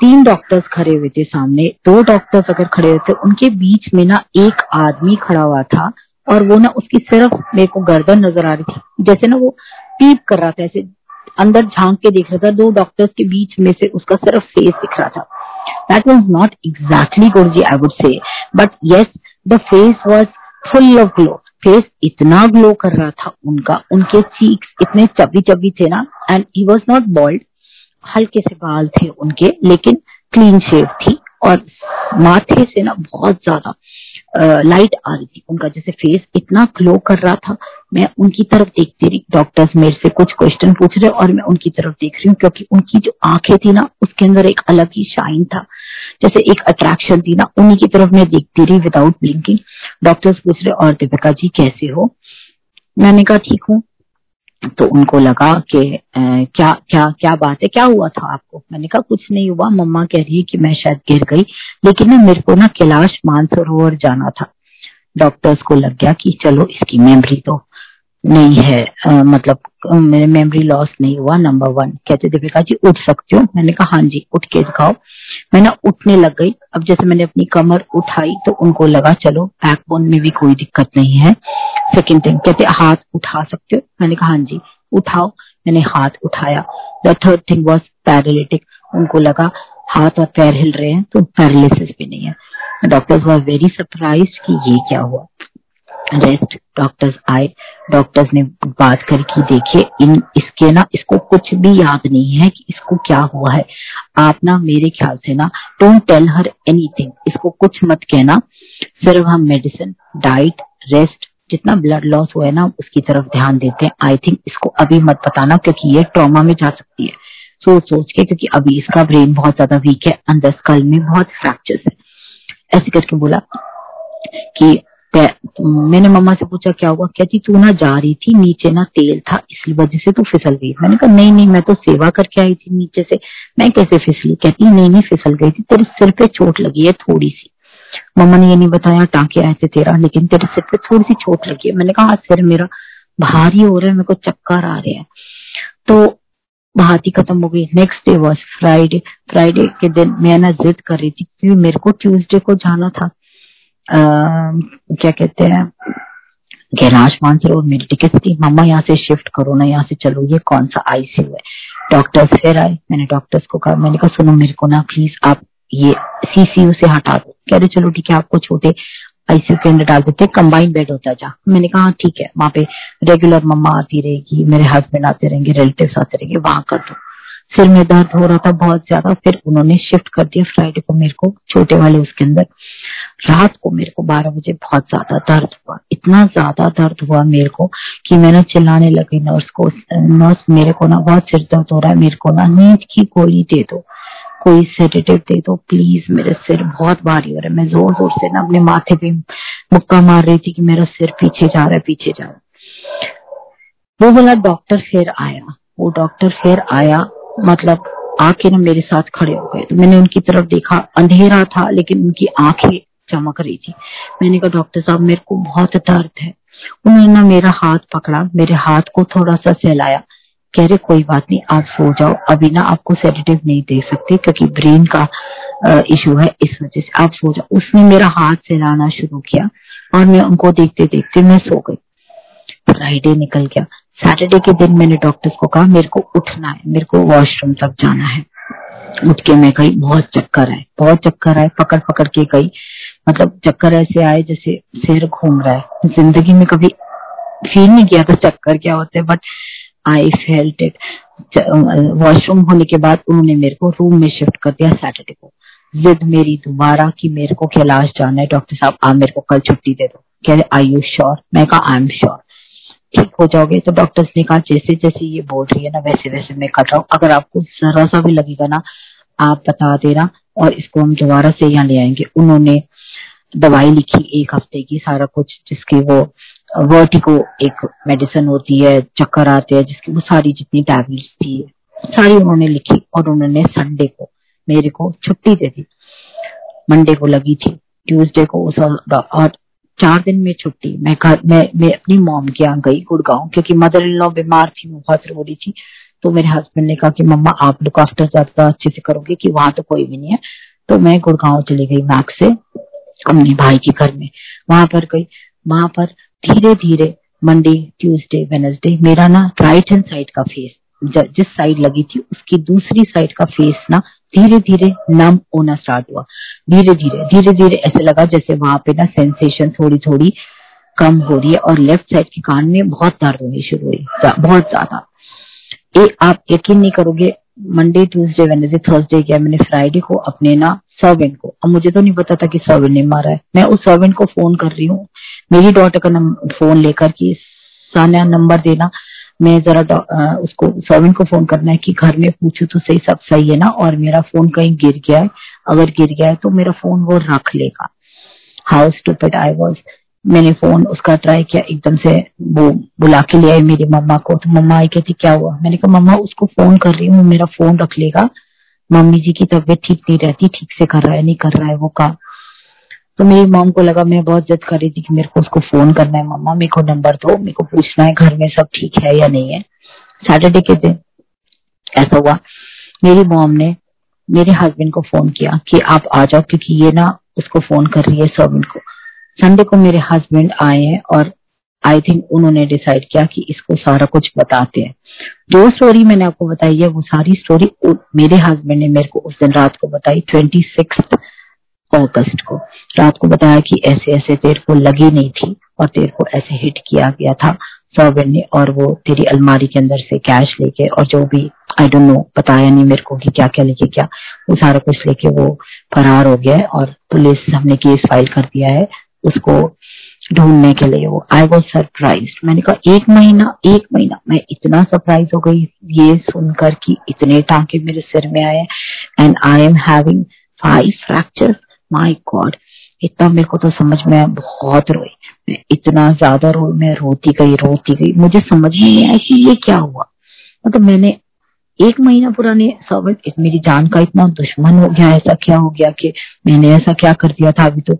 तीन डॉक्टर्स खड़े हुए थे सामने। दो डॉक्टर्स अगर खड़े हुए थे, उनके बीच में ना एक आदमी खड़ा हुआ था और वो ना उसकी सिर्फ़ मेरे को गर्दन नज़र आ रही थी। जैसे ना वो पीप कर रहा था, ऐसे अंदर झाँक के देख रहा था, दो डॉक्टर्स के बीच में से उसका सिर्फ़ फेस दिख रहा था। Was not exactly Guruji I would say but yes the face was full of glow face इतना ग्लो कर रहा था उनका, उनके चीक्स इतने चबी चबी थे ना and he was not bald हल्के से बाल थे उनके, लेकिन क्लीन शेव थी और माथे से ना बहुत ज़्यादा लाइट आ रही थी। उनका जैसे फेस इतना ग्लो कर रहा था, मैं उनकी तरफ़ देखती रही। डॉक्टर्स मेरे से कुछ क्वेश्चन पूछ रहे और मैं उनकी तरफ़ देख रही हूँ, क्योंकि उनकी जो आँखें थी ना, उसके अंदर एक अलग ही शाइन था। जैसे एक अट्रैक्शन थी ना, उन्हीं की तरफ़ मैं देखती रही विदाउट ब्लिंकिंग डॉक्टर्स पूछ रहे, और दीपिका जी, कैसे हो? मैंने कहा, ठीक हूँ। तो उनको लगा कि क्या क्या क्या बात है क्या हुआ था आपको? मैंने कहा कुछ नहीं हुआ। मम्मा कह रही है कि मैं शायद गिर गई लेकिन ना मेरे को ना कैलाश मानसरोवर जाना था। डॉक्टर्स को लग गया कि चलो इसकी मेमोरी तो नहीं है आ, मतलब मेमोरी लॉस नहीं हुआ नंबर वन कहते दीपिका जी उठ सकते हो? मैंने कहा हाँ जी, उठ के दिखाओ। मैं ना उठने लग गई। अब जैसे मैंने अपनी कमर उठाई तो उनको लगा, चलो बैकबोन में भी कोई दिक्कत नहीं है। सेकेंड थिंग कहते, हाथ उठा सकते हो? मैंने कहा हाँ जी, उठाओ। मैंने हाथ उठाया। The third thing was paralytic उनको लगा, हाथ और पैर हिल रहे हैं तो पैरालिसिस भी नहीं है। डॉक्टर्स वर वेरी सरप्राइज़ कि ये क्या हुआ। रेस्ट डॉक्टर्स आए डॉक्टर्स ने बात करके देखिए, इन, इसके ना, इसको कुछ भी याद नहीं है कि इसको क्या हुआ है। आप ना, मेरे ख्याल से ना डोंट टेल हर एनीथिंग इसको कुछ मत कहना। सिर्फ़ हम मेडिसिन डाइट रेस्ट जितना ब्लड लॉस हुआ है ना, उसकी तरफ़ ध्यान देते हैं। आई थिंक इसको अभी मत बताना, क्योंकि ये ट्रॉमा में जा सकती है। सोच सोच के, क्योंकि अभी इसका ब्रेन बहुत ज़्यादा वीक है, अंदर स्कल में बहुत फ्रैक्चर्स है। ऐसे करके बोला कि मैंने मम्मा से पूछा क्या हुआ? कहती तू ना जा रही थी नीचे ना तेल था इसलिए वजह से तू फिसल गई मैंने कहा नहीं नहीं मैं तो सेवा करके आई थी नीचे से। मैं कैसे फिसली? कहती नहीं नहीं फिसल गई थी तेरे सिर पे चोट लगी है थोड़ी सी। मम्मा ने ये नहीं बताया टांके आए थे तेरा लेकिन तेरे सिर पे थोड़ी सी चोट लगी है। मैंने कहा हाँ, सिर मेरा भारी हो रहा है मेरे को चक्कर आ रहे हैं। तो ही खत्म हो गई। Next day was Friday Friday के दिन मैं ना जिद कर रही थी क्योंकि मेरे को ट्यूसडे को जाना था। क्या कहते हैं कैलाश मानसरोवर मेरी टिकट थी। मम्मा यहाँ से शिफ्ट करो ना यहाँ से चलो। ये कौन सा आईसीयू है? डॉक्टर्स फिर आए। मैंने डॉक्टर्स को कहा मैंने कहा सुनो मेरे को ना प्लीज़ आप ये सीसीयू से हटा दो। कह रहे चलो ठीक है आपको छोटे आईसीयू के अंदर डाल देते कंबाइन बेड होता जा मैंने कहा हाँ, ठीक है वहाँ पे रेगुलर मम्मा आती रहेगी मेरे हस्बैंड आते रहेंगे रिलेटिव आते रहेंगे वहाँ कर दो। सिर में दर्द हो रहा था बहुत ज़्यादा फिर उन्होंने शिफ्ट कर दिया। फ्राइडे को मेरे को छोटे वाले उसके अंदर रात को मेरे को बारह बजे बहुत ज़्यादा दर्द हुआ। इतना ज़्यादा दर्द हुआ मेरे को कि मैंने चिल्लाने लगी नर्स को नर्स मेरे को ना बहुत सिर दर्द हो रहा है, मेरे को ना नींद की गोली दे दो, कोई सेडेटिव दे दो प्लीज़ मेरे सिर बहुत भारी हो रहा है। मैं ज़ोर ज़ोर से ना अपने माथे पे मुक्का मार रही थी कि मेरा सिर पीछे जा रहा है, पीछे जा रहा वो बोला डॉक्टर फिर आया। वो डॉक्टर फिर आया मतलब आके ना मेरे साथ खड़े हो गए। तो मैंने उनकी तरफ़ देखा, अंधेरा था, लेकिन उनकी आँखें चमक रही थी। मैंने कहा, डॉक्टर साहब, मेरे को बहुत दर्द है। उन्होंने मेरा हाथ पकड़ा, मेरे हाथ को थोड़ा सा सहलाया। कह रहे, कोई बात नहीं, आप सो जाओ। अभी ना आपको सेडेटिव नहीं दे सकते, क्योंकि ब्रेन का इशू है, इस वजह से आप सो जाओ। उसने मेरा हाथ सहलाना शुरू किया और मैं उनको देखते देखते मैं सो गई। फ्राइडे निकल गया। सैटरडे के दिन मैंने डॉक्टर्स को कहा, मेरे को उठना है, मेरे को वॉशरूम तक जाना है। उठ के मैं गई, बहुत चक्कर आए, बहुत चक्कर आए पकड़ पकड़ के गई। मतलब चक्कर ऐसे आए जैसे सिर घूम रहा है। ज़िंदगी में कभी फील नहीं किया था चक्कर क्या होते हैं but I felt it washroom होने के बाद उन्होंने मेरे को रूम में शिफ्ट कर दिया सैटरडे को। जिद मेरी दोबारा कि मेरे को कैलाश जाना है डॉक्टर साहब, आप मेरे को कल छुट्टी दे दो। कह रहे आई यू श्योर मैं कहा आई एम श्योर ठीक हो जाओगे? तो डॉक्टर्स ने कहा, जैसे जैसे ये बोल रही है ना, वैसे वैसे मैं कर रहा हूँ। अगर आपको जरा सा भी लगेगा ना, आप बता देना और इसको हम दोबारा से यहाँ ले आएँगे। उन्होंने दवाई लिखी एक हफ़्ते की, सारा कुछ जिसकी वो वर्टिको एक मेडिसिन होती है, चक्कर आते हैं, जिसकी वो सारी जितनी टैबलेट्स थी, सारी उन्होंने लिखी और उन्होंने संडे को, मेरे को छुट्टी दे दी। मंडे को लगी थी ट्यूसडे को उस और चार दिन में छुट्टी। मैं घर मैं मैं अपनी मॉम के यहाँ गई गुड़गांव, क्योंकि मदर इन लॉ बीमार थी बहुत रो रही थी। तो मेरे हस्बैंड ने कहा कि, मम्मा, आप लुक आफ्टर ज़्यादा अच्छे से करोगे कि वहाँ तो कोई भी नहीं है। तो मैं गुड़गांव चली गई मैक्स से। अपने भाई के घर में। वहाँ पर गई। वहाँ पर धीरे धीरे मंडे ट्यूसडे वेनसडे मेरा ना राइट हैंड साइड का फेस जिस साइड लगी थी, उसकी दूसरी साइड का फेस ना धीरे धीरे नम होना स्टार्ट हुआ। धीरे धीरे धीरे धीरे ऐसे लगा जैसे वहाँ पे ना सेंसेशन थोड़ी थोड़ी कम हो रही है और लेफ़्ट साइड के कान में बहुत दर्द होनी शुरू हुई। बहुत ज़्यादा। एक आप यकीन नहीं करोगे मंडे ट्यूसडे वेनेसडे थर्सडे किया मैंने फ्राइडे को अपने ना सर्वेंट को। अब मुझे तो नहीं पता था कि सर्वेंट ने मारा है। मैं उस सर्वेंट को फ़ोन कर रही हूँ। मेरी डॉटर का फ़ोन लेकर कि सानिया नंबर देना। मैं जरा उसको सर्वेंट को फ़ोन करना है कि घर में पूछू तो सही, सब सही है ना? और मेरा फ़ोन कहीं गिर गया है। अगर गिर गया है तो मेरा फ़ोन वो रख लेगा। हाउ स्टूपिड आई वॉज़ मैंने फ़ोन उसका ट्राई किया, एकदम से वो बुला के ले आई मेरी मम्मा को। तो मम्मा आई कहती, क्या हुआ? मैंने कहा, मम्मा, उसको फ़ोन कर रही हूँ, मेरा फ़ोन रख लेगा। मम्मी जी की तबीयत ठीक नहीं रहती, ठीक से कर रहा है, नहीं कर रहा है वो काम। तो मेरी मॉम को लगा, मैं बहुत जिद कर रही थी कि मेरे को उसको फ़ोन करना है, मम्मा, मेरे को नंबर दो, मेरे को पूछना है, घर में सब ठीक है या नहीं है? सैटरडे के दिन ऐसा हुआ, मेरी मॉम ने मेरे हस्बैंड को फ़ोन किया कि आप आ जाओ, क्योंकि ये ना उसको फ़ोन कर रही है सर्वेंट को संडे को मेरे हस्बैंड आए हैं और आई थिंक उन्होंने डिसाइड किया कि इसको सारा कुछ बताते हैं। जो स्टोरी मैंने आपको बताई है, वो सारी स्टोरी मेरे हस्बैंड ने मेरे को उस दिन रात को बताई ट्वेंटी सिक्स अगस्त को। रात को बताया कि ऐसे ऐसे तेरे को लगी नहीं थी और तेरे को ऐसे हिट किया गया था सर्वेंट ने और वो तेरी अलमारी के अंदर से कैश लेके और जो भी आई डोंट नो बताया नहीं मेरे को कि क्या क्या लेके क्या, वो सारा कुछ लेके वो फरार हो गया है और पुलिस हमने केस फ़ाइल कर दिया है। उसको ढूँढने के लिए वो आई वॉज़ सरप्राइज़ मैंने कहा, एक महीना एक महीना। मैं इतना सरप्राइज़ हो गई ये सुनकर कि इतने टांके मेरे सिर में आए and I am having five fracture my god इतना मेरे को तो समझ में बहुत रोई। मैं इतना ज़्यादा रो मैं रोती गई रोती गई। मुझे समझ में नहीं आया कि ये क्या हुआ। मतलब तो मैंने एक महीना पुराने सर्वेंट मेरी जान का इतना दुश्मन हो गया, ऐसा क्या हो गया कि मैंने ऐसा क्या कर दिया था अभी तो।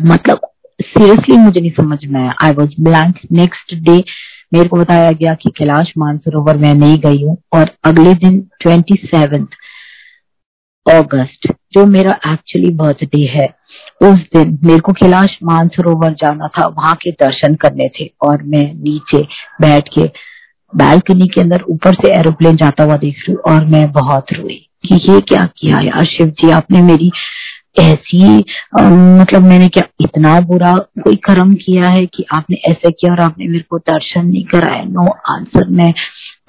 मतलब सीरियसली मुझे नहीं समझ में आया। I was blank next day मेरे को बताया गया कि कैलाश मानसरोवर मैं नहीं गई हूँ और अगले दिन ट्वेंटी सेवेंथ अगस्त जो मेरा एक्चुअली बर्थडे है, उस दिन मेरे को कैलाश मानसरोवर जाना था। वहाँ के दर्शन करने थे और मैं नीचे बैठ के बालकनी के अंदर ऊपर से एरोप्लेन जाता हुआ देख रही हूँ और मैं बहुत रोई कि ये क्या किया यार शिव जी आपने मेरी ऐसी मतलब मैंने क्या इतना बुरा कोई कर्म किया है कि आपने ऐसे किया और आपने मेरे को दर्शन नहीं कराया नो आंसर मैं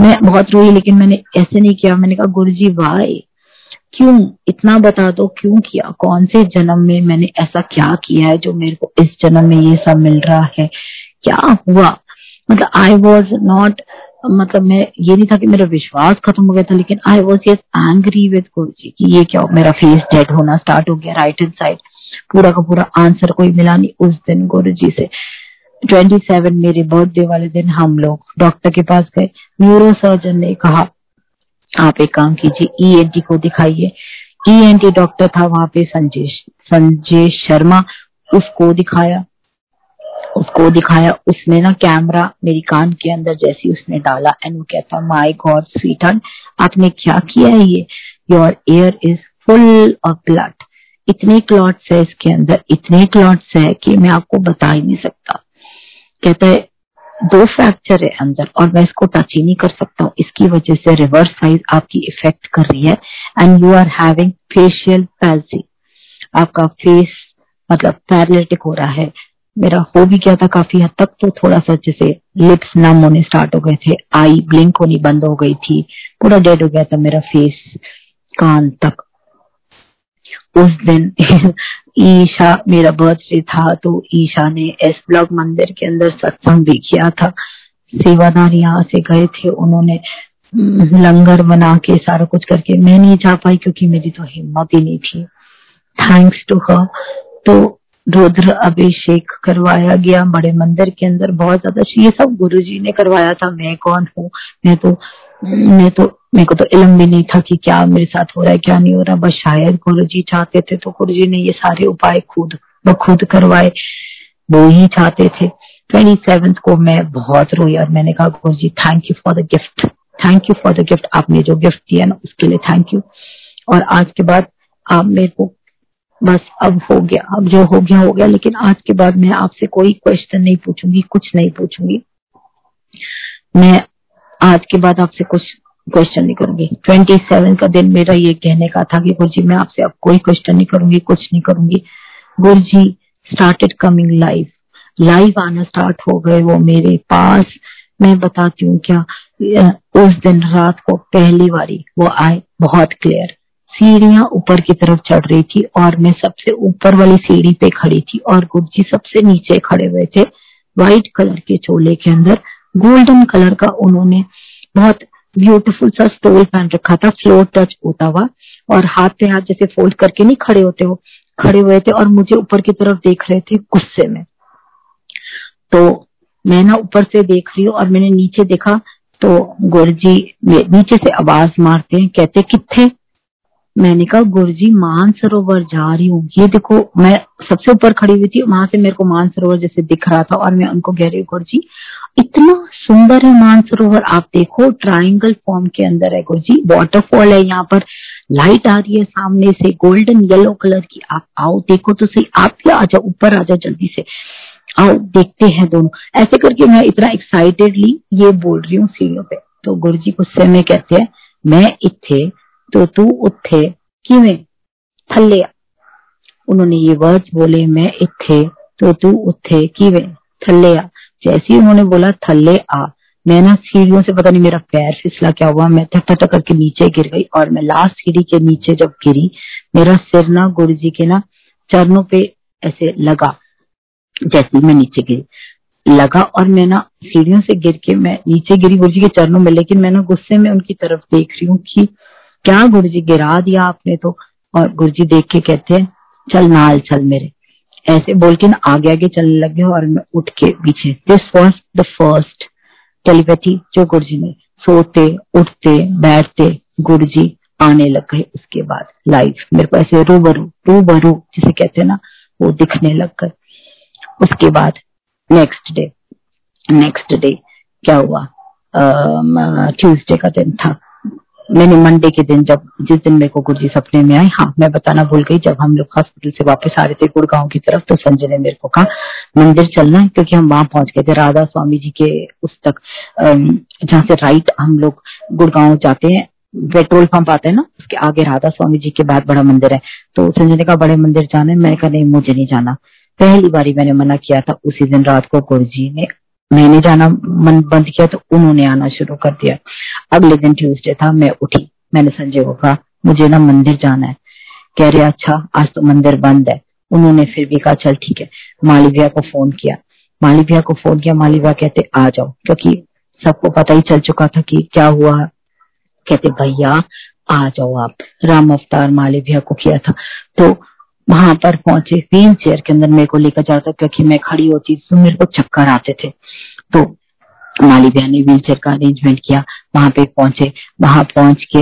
मैं बहुत रोई, लेकिन मैंने ऐसे नहीं किया। मैंने कहा गुरु जी वाई क्यों? इतना बता दो, क्यों किया? कौन से जन्म में मैंने ऐसा क्या किया है जो मेरे को इस जन्म में ये सब मिल रहा है? क्या हुआ? मतलब आई वॉज़ नॉट मतलब मैं ये नहीं था कि मेरा विश्वास खत्म हो गया था, लेकिन I was yes angry with Guru ji की ये क्या मेरा फेस डेड होना स्टार्ट हो गया राइट हैंड साइड पूरा का पूरा आंसर कोई मिला नहीं उस दिन गुरु जी से. ट्वेंटी सेवन मेरे बर्थडे वाले दिन हम लोग डॉक्टर के पास गए. न्यूरो सर्जन ने कहा, आप एक काम कीजिए ईएनटी e को दिखाइए. ईएनटी e डॉक्टर था वहाँ पे संजय संजय शर्मा, उसको दिखाया. उसको दिखाया, उसने ना कैमरा मेरी कान के अंदर जैसी उसने डाला एंड वो कहता माई गॉड स्वीट आपने क्या किया है ये? Your ear is full of blood इतने क्लॉट्स है इसके अंदर, इतने क्लॉट्स है कि मैं आपको बता ही नहीं सकता. कहता है, दो फ्रैक्चर है अंदर और मैं इसको टच ही नहीं कर सकता हूँ। इसकी वजह से रिवर्स साइज़ आपकी इफ़ेक्ट कर रही है and you are having facial palsy आपका फेस मतलब पैरालिटिक हो रहा है। मेरा हो भी गया था काफ़ी हद तक तो थोड़ा सा जैसे लिप्स नम होने स्टार्ट हो गए थे आई ब्लिंक होनी बंद हो गई थी, पूरा डेड हो गया था मेरा फेस कान तक। उस दिन [LAUGHS] ईशा मेरा बर्थडे था तो ईशा ने एस ब्लॉक मंदिर के अंदर सत्संग भी किया था। सेवादार यहाँ से गए थे, उन्होंने लंगर बना के सारा कुछ करके, मैं नहीं जा पाई क्योंकि मेरी तो हिम्मत ही नहीं थी। थैंक्स टू हर तो रुद्र अभिषेक करवाया गया, बड़े मंदिर के अंदर बहुत ज़्यादा ये सब गुरु जी ने करवाया था। मैं कौन हूँ? मैं तो मैं तो मेरे को तो इलम भी नहीं था कि क्या मेरे साथ हो रहा है, क्या नहीं हो रहा। बस शायद गुरु जी चाहते थे तो गुरु जी ने ये सारे उपाय खुद ब खुद करवाए। वो ही चाहते थे। ट्वेंटी सेवेंथ को मैं बहुत रोई और मैंने कहा Guru ji thank you for the gift thank you for the gift आपने जो गिफ्ट दिया ना, उसके लिए थैंक यू और आज के बाद आप मेरे को बस अब हो गया, अब जो हो गया हो गया। लेकिन आज के बाद मैं आपसे कोई क्वेश्चन नहीं पूछूँगी, कुछ नहीं पूछूँगी। मैं आज के बाद आपसे कुछ क्वेश्चन नहीं करूँगी। ट्वेंटी सेवन का दिन मेरा ये कहने का था कि गुरु जी मैं आपसे अब कोई क्वेश्चन नहीं करूँगी, कुछ नहीं करूँगी। Guru ji started coming live live आना स्टार्ट हो गए वो मेरे पास। मैं बताती हूँ क्या उस दिन रात को पहली बारी वो आए, बहुत क्लियर सीढ़ियाँ ऊपर की तरफ़ चढ़ रही थी और मैं सबसे ऊपर वाली सीढ़ी पे खड़ी थी और गुरुजी सबसे नीचे खड़े हुए थे व्हाइट कलर के चोले के अंदर। गोल्डन कलर का उन्होंने बहुत ब्यूटीफुल सा स्टोल पहन रखा था फ्लोर टच होता हुआ। और हाथ पे हाथ जैसे फोल्ड करके नहीं खड़े होते हो खड़े हुए थे और मुझे ऊपर की तरफ़ देख रहे थे गुस्से में। तो मैं ना ऊपर से देख रही हूँ और मैंने नीचे देखा तो गुरुजी नीचे से आवाज़ मारते हैं, कहते किथे मैंने कहा, गुरुजी मान सरोवर जा रही हूँ। ये देखो, मैं सबसे ऊपर खड़ी हुई थी, वहाँ से मेरे को मानसरोवर जैसे दिख रहा था और मैं उनको कह रही हूँ गुरु जी इतना सुंदर है मानसरोवर। आप देखो ट्राइंगल फॉर्म के अंदर है, गुरुजी वाटरफॉल है यहाँ पर। लाइट आ रही है सामने से, गोल्डन येलो कलर की। आप आओ, देखो तो सही, आप भी आ जाओ, ऊपर आ जाओ जल्दी से। आओ, देखते हैं दोनों। ऐसे करके मैं इतना एक्साइटेडली ये बोल रही हूँ सीढ़ियों पे। तो गुरु जी गुस्से में कहते हैं, मैं इथे तो तू उठे। किवें उन्होंने ये वर्ड बोले, मैं इथे तो तू उठे। किवें थल्ले जैसे ही उन्होंने बोला, थल्ले आ। मैं ना सीढ़ियों से पता नहीं मेरा पैर फिसला क्या हुआ। मैं थक करके नीचे गिर गई और मैं लास्ट सीढ़ी के नीचे जब गिरी, मेरा सिर ना गुरु जी के ना चरणों पे ऐसे लगा, जैसे मैं नीचे गिरी। लगा और मैं ना सीढ़ियों से गिर के मैं नीचे गिरी गुरु जी के चरणों में, लेकिन मैं ना गुस्से में उनकी तरफ़ देख रही हूँ कि क्या गुरु जी गिरा दिया आपने तो? और गुरु जी देख के कहते हैं, चल नाल चल मेरे। ऐसे बोल के ना आगे आगे चलने लगे और मैं उठ के पीछे। This was the first telepathy जो गुरु जी ने। सोते, उठते, बैठते गुरु जी आने लग गए उसके बाद लाइफ मेरे को ऐसे रूबरू रूबरू जिसे कहते हैं ना, वो दिखने लग गए। उसके बाद नेक्स्ट डे नेक्स्ट डे क्या हुआ? ट्यूसडे का दिन था। मैंने मंडे के दिन जब, जिस दिन मेरे को गुरुजी सपने में आए हाँ मैं बताना भूल गई, जब हम लोग हॉस्पिटल से वापस आ रहे थे गुड़गांव की तरफ़ तो संजय ने मेरे को कहा, मंदिर चलना है, क्योंकि हम वहाँ पहुँच गए थे राधा स्वामी जी के उस तक जहाँ से राइट हम लोग गुड़गांव जाते हैं। पेट्रोल पंप आते है ना, उसके आगे राधा स्वामी जी के बाद बड़ा मंदिर है। तो संजय ने कहा, बड़े मंदिर जाना है मैं कहा, नहीं, मुझे नहीं जाना। पहली बारी मैंने मना किया था, उसी दिन रात को गुरु ने मैंने जाना, मन बंद किया तो उन्होंने आना शुरू कर दिया। अगले दिन ट्यूसडे था, मैं उठी। मैंने संजय को कहा, मुझे ना मंदिर जाना है। कह रहे अच्छा आज तो मंदिर बंद है। उन्होंने फिर भी कहा, चल ठीक है। माली को फ़ोन किया। माली को फ़ोन किया माली कहते, आ जाओ। क्योंकि सबको पता ही चल चुका था कि क्या हुआ। कहते, भैया, आ जाओ आप। राम अवतार माली को किया था। तो वहाँ पर पहुँचे। व्हील चेयर के अंदर मेरे को लेकर जा रहा था क्योंकि मैं खड़ी होती तो मेरे को चक्कर आते थे। तो माली बहन ने व्हील चेयर का अरेंजमेंट किया, वहाँ पे पहुँचे। वहाँ पहुँच के,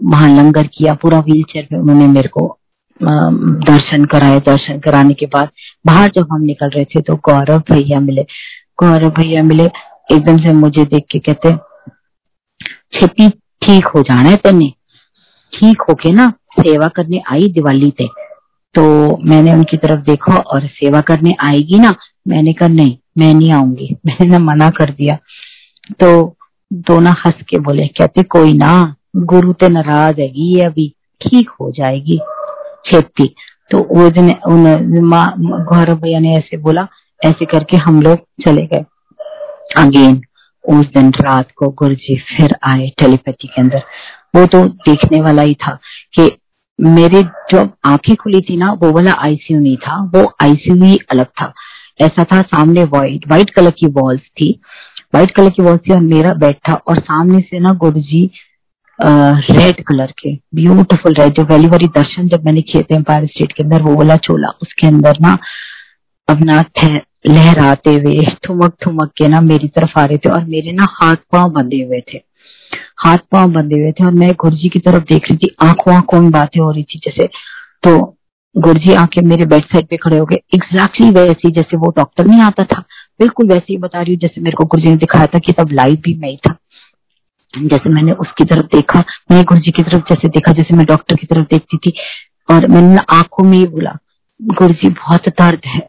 वहाँ लंगर किया, पूरा व्हील चेयर पे उन्होंने मेरे को दर्शन कराए। दर्शन कराने के बाद बाहर जब हम निकल रहे थे तो गौरव भैया मिले। गौरव भैया मिले, एकदम से मुझे देख के कहते, छेती ठीक हो जाना है तेने। ठीक होके ना सेवा करने आई दिवाली पे। तो मैंने उनकी तरफ़ देखा और सेवा करने आएगी ना? मैंने कहा, नहीं, मैं नहीं आऊँगी। [LAUGHS] मैंने मना कर दिया। तो दोनों हंस के बोले, कहते कोई ना, गुरु ते नाराज़ है अभी ठीक हो जाएगी छेती। तो वो दिन गौरव भैया ने ऐसे बोला, ऐसे करके हम लोग चले गए। अगेन, उस दिन रात को गुरु जी फिर आए टेलीपैथी के अंदर। वो तो देखने वाला ही था कि मेरे जो आँखें खुली थी ना, वो वाला आईसीयू नहीं था, वो आईसीयू ही अलग था। ऐसा था सामने व्हाइट व्हाइट कलर की वॉल्स थी। व्हाइट कलर की वॉल्स थी और मेरा बेड था और सामने से ना गुरु जी रेड कलर के ब्यूटीफुल रेड जो वैली वाली दर्शन जब मैंने किए थे एम्पायर स्टेट के अंदर, वो वाला चोला, उसके अंदर ना अपना लहराते हुए थुमक थुमक के ना मेरी तरफ़ आ रहे थे और मेरे ना हाथ पाँव बंधे हुए थे। हाथ पाँव बंधे हुए थे और मैं गुरुजी की तरफ़ देख रही थी, आँखों आँखों में बातें हो रही थी जैसे। तो गुरुजी आके मेरे बेड साइड पे खड़े हो गए। एग्जैक्टली वैसे जैसे वो डॉक्टर नहीं आता था। बिल्कुल वैसे ही बता रही हूँ, जैसे मेरे को गुरुजी ने दिखाया था कि तब लाइव भी मैं ही था। जैसे मैंने उसकी तरफ़ देखा मैंने गुरु जी की तरफ़ जैसे देखा, जैसे मैं डॉक्टर की तरफ़ देखती थी। और मैंने आँखों में ही बोला गुरु जी बहुत दर्द है।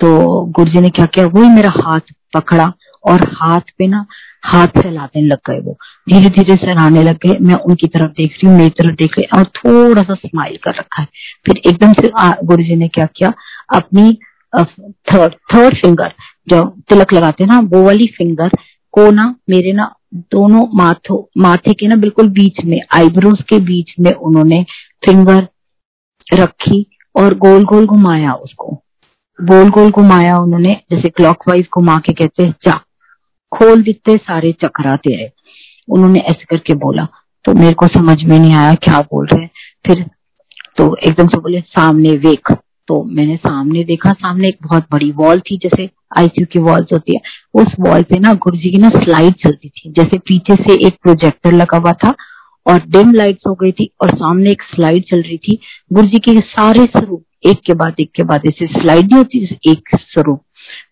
तो गुरु जी ने क्या किया वही मेरा हाथ पकड़ा और हाथ पे ना हाथ फैलाने लग गए वो। धीरे धीरे सहराने लग गए। मैं उनकी तरफ़ देख रही हूँ, मेरी तरफ़ देख रही और थोड़ा सा स्माइल कर रखा है। फिर एकदम से गुरु जी ने क्या किया? अपनी थर्ड थर्ड फिंगर जो तिलक लगाते हैं ना, वो वाली फिंगर को ना, मेरे ना दोनों माथो, माथे के ना बिल्कुल बीच में आईब्रोज के बीच में उन्होंने फिंगर रखी और गोल गोल घुमाया उसको। गोल गोल घुमाया उन्होंने, जैसे क्लॉकवाइज घुमा के कहते हैं जा खोल दिते, सारे चक्रा तेरे उन्होंने ऐसे करके बोला तो मेरे को समझ में नहीं आया क्या बोल रहे हैं। फिर तो एकदम से बोले, सामने वेक तो मैंने सामने देखा, सामने एक बहुत बड़ी वॉल थी, जैसे आईसीयू की वॉल्स होती है। उस वॉल पे ना गुरु जी की ना स्लाइड चलती थी, जैसे पीछे से एक प्रोजेक्टर लगा हुआ था और डिम लाइट्स हो गई थी और सामने एक स्लाइड चल रही थी। गुरु जी के सारे स्वरूप, एक के बाद एक के बाद ऐसे स्लाइड नहीं होती एक स्वरूप,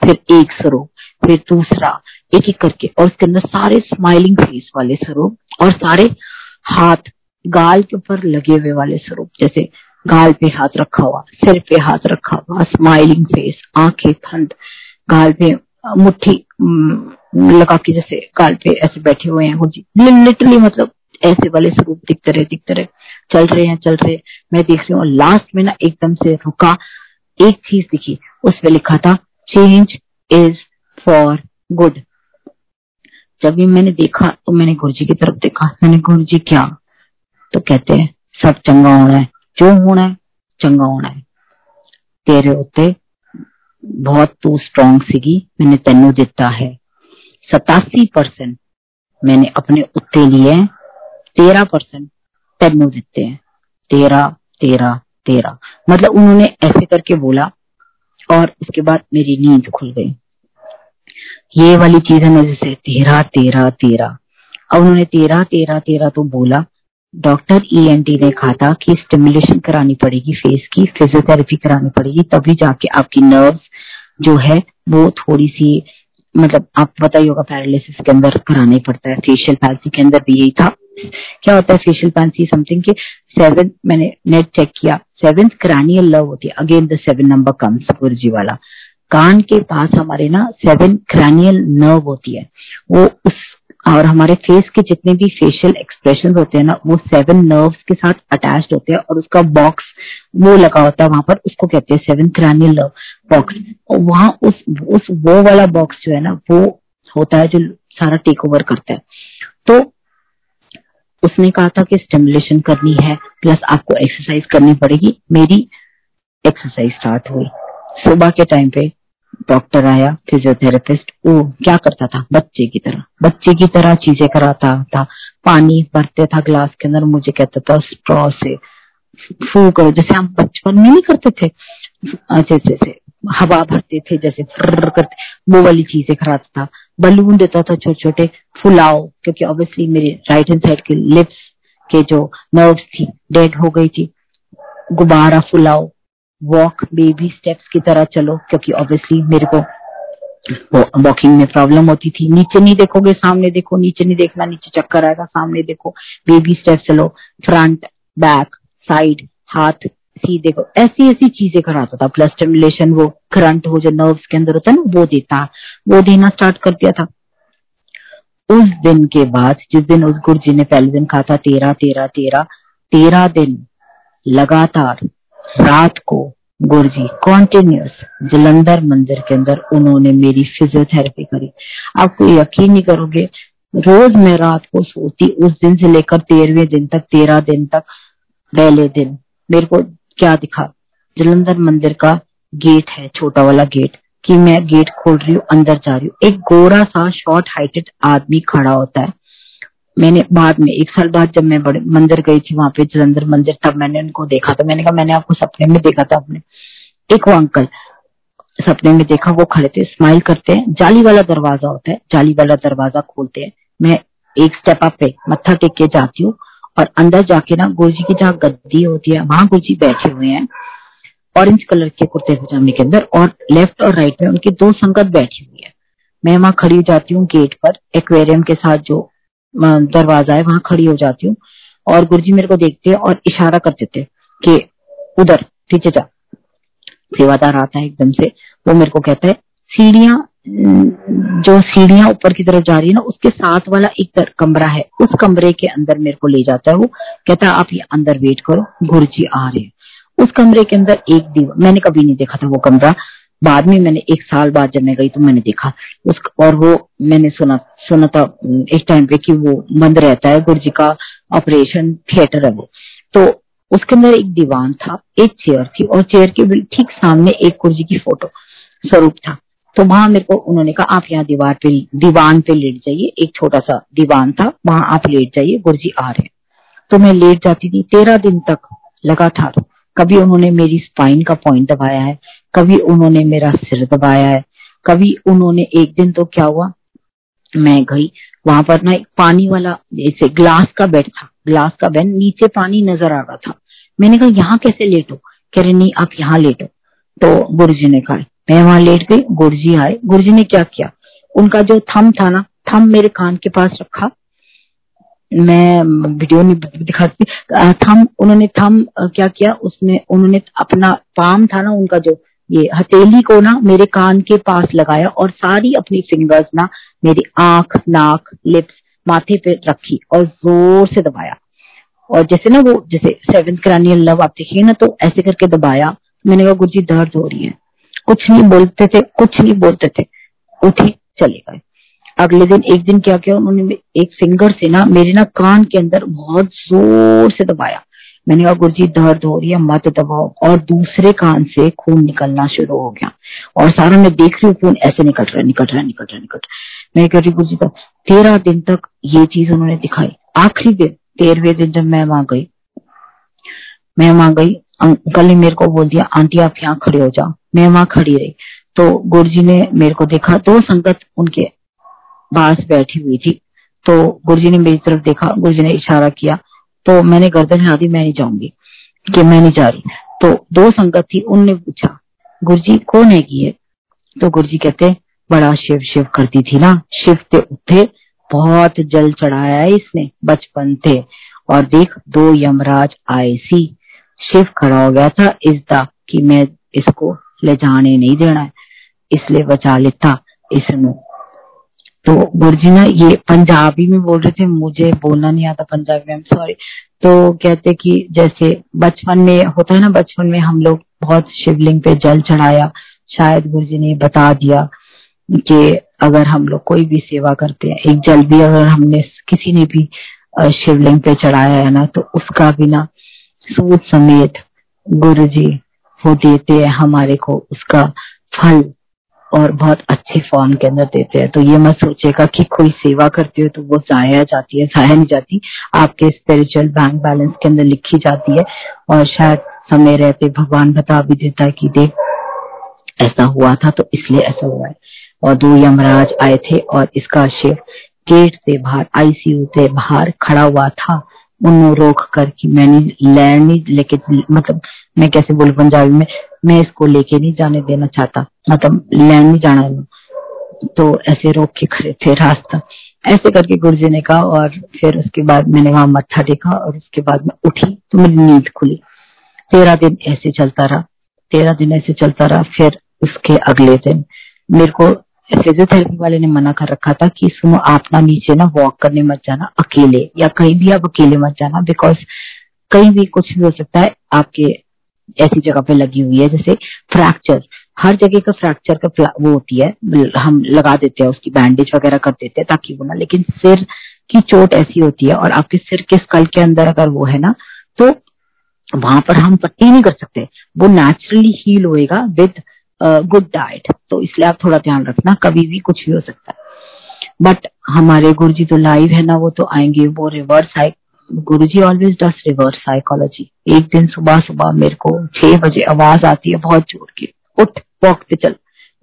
फिर एक स्वरूप। फिर दूसरा एक एक करके, और उसके अंदर सारे स्माइलिंग फेस वाले स्वरूप और सारे हाथ, गाल के ऊपर लगे हुए वाले स्वरूप जैसे गाल पे हाथ रखा हुआ, सिर पे हाथ रखा हुआ स्माइलिंग फेस आँखें, फंद, गाल पे, मुट्ठी लगा के जैसे गाल पे ऐसे बैठे हुए हैं जी। लिटरली मतलब ऐसे वाले स्वरूप दिखते रहे दिखते रहे। चल रहे हैं, चल रहे मैं देख रही हूँ लास्ट में ना एकदम से रुका, एक चीज़ दिखी उस पर लिखा था चेंज इज़ फॉर गुड जब भी मैंने देखा तो मैंने गुरु जी की तरफ़ देखा। मैंने गुरु जी क्या? तो कहते हैं, सब चंगा होना है। जो होना है, चंगा होना है। तेरे उत्ते बहुत तू स्ट्रॉन्ग सीगी, मैंने तेन दिता है। सतासी परसेंट मैंने अपने उत्ते लिए तेरह परसेंट तेन दिते हैं। तेरह तेरह तेरह। मतलब उन्होंने ऐसे करके बोला, और उसके बाद मेरी नींद खुल गई। ये वाली चीज़ है मेरे से तेरह तेरह तेरह अब उन्होंने तेरह तेरह तेरह तो बोला। डॉक्टर ई एन टी ने कहा था कि स्टिमुलेशन करानी पड़ेगी फेस की फिजियोथेरेपी करानी पड़ेगी, तभी जाके आपकी नर्व्स जो है, वो थोड़ी सी मतलब आप पता ही होगा पैरालिसिस के अंदर कराना पड़ता है। फेशियल पैल्सी के अंदर भी यही था। क्या होता है फेशियल पैल्सी समथिंग के सेवन मैंने नेट चेक किया। सेवन क्रैनियल लव होती है। Again the seven number comes Guruji वाला। कान के पास हमारे ना सेवन क्रैनियल नर्व होती है। वो उस और हमारे फेस के जितने भी फेशियल एक्सप्रेशन होते हैं ना, वो सेवन नर्व्स के साथ अटैच्ड होते हैं और उसका बॉक्स वो लगा होता है वहाँ पर, उसको कहते हैं सेवन क्रैनियल नर्व बॉक्स और वहाँ उस उस वो वाला बॉक्स जो है ना, वो होता है जो सारा टेक ओवर करता है। तो उसने कहा था कि स्टिमुलेशन करनी है प्लस आपको एक्सरसाइज करनी पड़ेगी। मेरी एक्सरसाइज स्टार्ट हुई। सुबह के टाइम पे डॉक्टर आया फिजियोथेरेपिस्ट वो क्या करता था? बच्चे की तरह, बच्चे की तरह चीज़ें कराता था। पानी भरते था ग्लास के अंदर, मुझे कहता था स्ट्रॉ से फू करो। जैसे हम बचपन में नहीं करते थे। जैसे जैसे हवा भरते थे, जैसे करते, वो वाली चीज़ें कराता था। बलून देता था छोटे छोटे फुलाओ, क्योंकि ऑब्वियसली मेरे राइट हैंड साइड के लिप्स के जो नर्व्स थी डेड हो गई थी। गुब्बारा फुलाओ वॉक बेबी स्टेप्स की तरह चलो, क्योंकि ऑब्वियसली मेरे को वॉकिंग में प्रॉब्लम होती थी। नीचे नहीं देखोगे, सामने देखो, नीचे नहीं देखना, नीचे चक्कर आएगा, सामने देखो। बेबी स्टेप चलो फ्रंट बैक साइड हाथ सीधे को ऐसी ऐसी चीज़ें कराता था। प्लस स्टिमुलेशन वो करंट हो जो नर्व्स के अंदर होता है ना, वो देता। वो देना स्टार्ट कर दिया था। उस दिन के बाद, जिस दिन उस गुरु जी ने पहले दिन कहा था तेरह तेरह तेरह तेरह दिन लगातार रात को, गुरुजी कॉन्टिन्यूस जलंधर मंदिर के अंदर उन्होंने मेरी फिजियोथेरेपी करी। आपको यकीन नहीं करोगे, रोज मैं रात को सोती, उस दिन से लेकर तेरहवें दिन तक, तेरह दिन तक, पहले दिन, मेरे को क्या दिखा? जलंधर मंदिर का गेट है, छोटा वाला गेट कि मैं गेट खोल रही हूँ, अंदर जा रही हूँ। एक गोरा सा शॉर्ट हाइटेड आदमी खड़ा होता है। मैंने बाद में, एक साल बाद जब मैं बड़े, मंदिर गई थी वहाँ पे, जलंधर मंदिर, तब मैंने उनको देखा। तो मैंने कहा, मैंने आपको सपने में देखा था अपने। एक वो अंकल, सपने में देखा, वो खड़े थे स्माइल करते हैं। जाली वाला दरवाज़ा होता है, जाली वाला दरवाज़ा खोलते हैं। मैं एक स्टेप अप पे मत्था टेक के जाती हूँ और अंदर जाके ना गुरु जी की जहाँ गद्दी होती है, वहाँ गुरु जी बैठे हुए हैं ऑरेंज कलर के कुर्ते पजामे के अंदर और लेफ़्ट और राइट में उनकी दो संगत बैठी हुई है। मैं वहाँ खड़ी जाती हूँ गेट पर एक्वेरियम के साथ जो दरवाज़ा है वहाँ खड़ी हो जाती हूँ। और गुरुजी मेरे को देखते हैं और इशारा कर देते कि उधर, पीछे जा। सेवादार आता है एकदम से। वो मेरे को कहता है, सीढ़ियाँ जो सीढ़ियाँ ऊपर की तरफ़ जा रही है ना, उसके साथ वाला एक कमरा है। उस कमरे के अंदर मेरे को ले जाता है वो। कहता है, आप ये अंदर वेट करो गुरु जी आ रहे हैं। उस कमरे के अंदर एक दीवार मैंने कभी नहीं देखा था वो कमरा। बाद में मैंने एक साल बाद जब मैं गई तो मैंने देखा। उस और वो मैंने सुना सुना था एक टाइम पे कि वो बंद रहता है गुरु जी का ऑपरेशन थिएटर है वो। तो उसके अंदर एक दीवान था, एक चेयर थी और चेयर के ठीक सामने एक गुरु जी की फ़ोटो स्वरूप था। तो वहाँ मेरे को, उन्होंने कहा, आप यहाँ दीवार पे, दीवान पे लेट जाइए, एक छोटा सा दीवान था, वहाँ आप लेट जाइए गुरु जी आ रहे तो मैं लेट जाती थी, तेरह दिन तक लगातार कभी उन्होंने मेरी स्पाइन का पॉइंट दबाया है, कभी उन्होंने मेरा सिर दबाया है, कभी उन्होंने एक दिन तो क्या हुआ, मैं गई, वहाँ पर ना एक पानी वाला, जैसे ग्लास का बेड था ग्लास का बेड नीचे पानी नज़र आ रहा था। मैंने कहा, यहाँ कैसे लेटो कह रहे, नहीं, आप यहाँ लेटो तो गुरु जी ने कहा, मैं वहाँ लेट गई गुरु जी आए गुरु जी ने क्या किया? उनका जो थम था ना थम मेरे कान के पास रखा मैं वीडियो नहीं दिखाती। थम, उन्होंने थम क्या किया? उसमें उन्होंने अपना पाम था ना, उनका जो ये हथेली को ना मेरे कान के पास लगाया और सारी अपनी फिंगर्स ना मेरी आँख, नाक लिप्स माथे पे रखी और ज़ोर से दबाया। और जैसे ना वो, जैसे सेवन क्रैनियल लव आप देखिए ना तो ऐसे करके दबाया। मैंने कहा, गुरुजी, दर्द हो रही है। कुछ नहीं बोलते थे, कुछ नहीं बोलते थे। उठी, चले गए। अगले दिन, एक दिन क्या किया उन्होंने एक फिंगर से ना, मेरे ना कान के अंदर बहुत ज़ोर से दबाया। मैंने कहा गुरु जी दर्द हो रही है, मत दबाओ। और दूसरे कान से खून निकलना शुरू हो गया। और सारा मैं देख रही हूँ, खून ऐसे निकल रहा है, निकल रहा है, निकल रहा है, निकल रहा है। मैं कह रही गुरु जी का तेरह दिन तक ये चीज़ उन्होंने दिखाई। आखिरी दिन, तेरहवे दिन जब मैं वहाँ गई, मैं वहाँ गई, अंकल ने मेरे को बोल दिया, आंटी आप यहाँ खड़े हो जाओ। मैं वहाँ खड़ी रही। तो गुरु जी ने मेरे को देखा, दो संगत उनके पास बैठी हुई थी। तो गुरुजी ने मेरी तरफ़ देखा गुरु जी ने इशारा किया तो मैंने गर्दन हिला दी, मैं नहीं जाऊँगी, कि मैं नहीं जा रही। तो दो संगत थी, उनने पूछा गुरु जी कौन है ये? तो गुरु जी कहते, बड़ा शिव शिव करती थी ना, शिव ते उठे, बहुत जल चढ़ाया है इसने, बचपन थे, और देख, दो यमराज आए सी। शिव खड़ा हो गया था, इस दा कि मैं इसको ले जाने नहीं देना है, इसलिए बचा लेता इसमें तो गुरुजी ना ये पंजाबी में बोल रहे थे, मुझे बोलना नहीं आता पंजाबी में सॉरी तो कहते कि जैसे बचपन में होता है ना, बचपन में हम लोग बहुत शिवलिंग पे जल चढ़ाया, शायद गुरुजी ने बता दिया कि अगर हम लोग कोई भी सेवा करते हैं, एक जल भी अगर हमने किसी ने भी शिवलिंग पे चढ़ाया है ना तो उसका भी ना सूद समेत गुरु जी वो देते हैं हमारे को, उसका फल और बहुत अच्छे फॉर्म के अंदर देते हैं। तो ये मत सोचेगा कि कोई सेवा करते हो तो वो जाया जाती है, जाया नहीं जाती। आपके स्पिरिचुअल बैंक बैलेंस के अंदर लिखी जाती है और शायद समय रहते भगवान बता भी देता है कि देख, ऐसा हुआ था तो इसलिए ऐसा हुआ है। और दो यमराज आए थे और इसका शिव गेट से बाहर आईसीयू से बाहर खड़ा हुआ था। उन्होंने रोक कर कि मैंने लैंड नहीं, लेके मतलब मैं कैसे बोलू, पंजाबी में, मैं इसको लेके नहीं जाने देना चाहता। मतलब लैंड नहीं जाना तो ऐसे रोक के खड़े थे रास्ता। ऐसे करके गुरुजी ने कहा और फिर उसके बाद मैंने वहाँ मत्था टेका और उसके बाद मैं उठी तो मेरी नींद खुली। तेरह दिन ऐसे चलता रहा। तेरह दिन ऐसे चलता रहा। फिर उसके अगले दिन मेरे को फिजियोथेरेपी वाले ने मना कर रखा था कि सुनो आप ना नीचे ना वॉक करने मत जाना अकेले, या कहीं भी आप अकेले मत जाना बिकॉज़ कहीं भी कुछ भी हो सकता है, आपके ऐसी जगह पे लगी हुई है, जैसे फ्रैक्चर हर जगह का फ्रैक्चर का वो होती है, हम लगा देते हैं उसकी बैंडेज वगैरह कर देते हैं, ताकि वो ना, लेकिन सिर की चोट ऐसी होती है, और आपके सिर के स्कल के अंदर अगर वो है ना तो वहाँ पर हम पट्टी नहीं कर सकते, वो नेचुरली हील होएगा विद गुड डाइट तो इसलिए आप थोड़ा ध्यान रखना, कभी भी कुछ भी हो सकता है। बट हमारे गुरु जी तो लाइव है ना, वो तो आएँगे, वो reverse psych Guru ji always does reverse psychology एक दिन सुबह सुबह मेरे को छह बजे आवाज़ आती है बहुत ज़ोर की, उठ वॉक पे चल,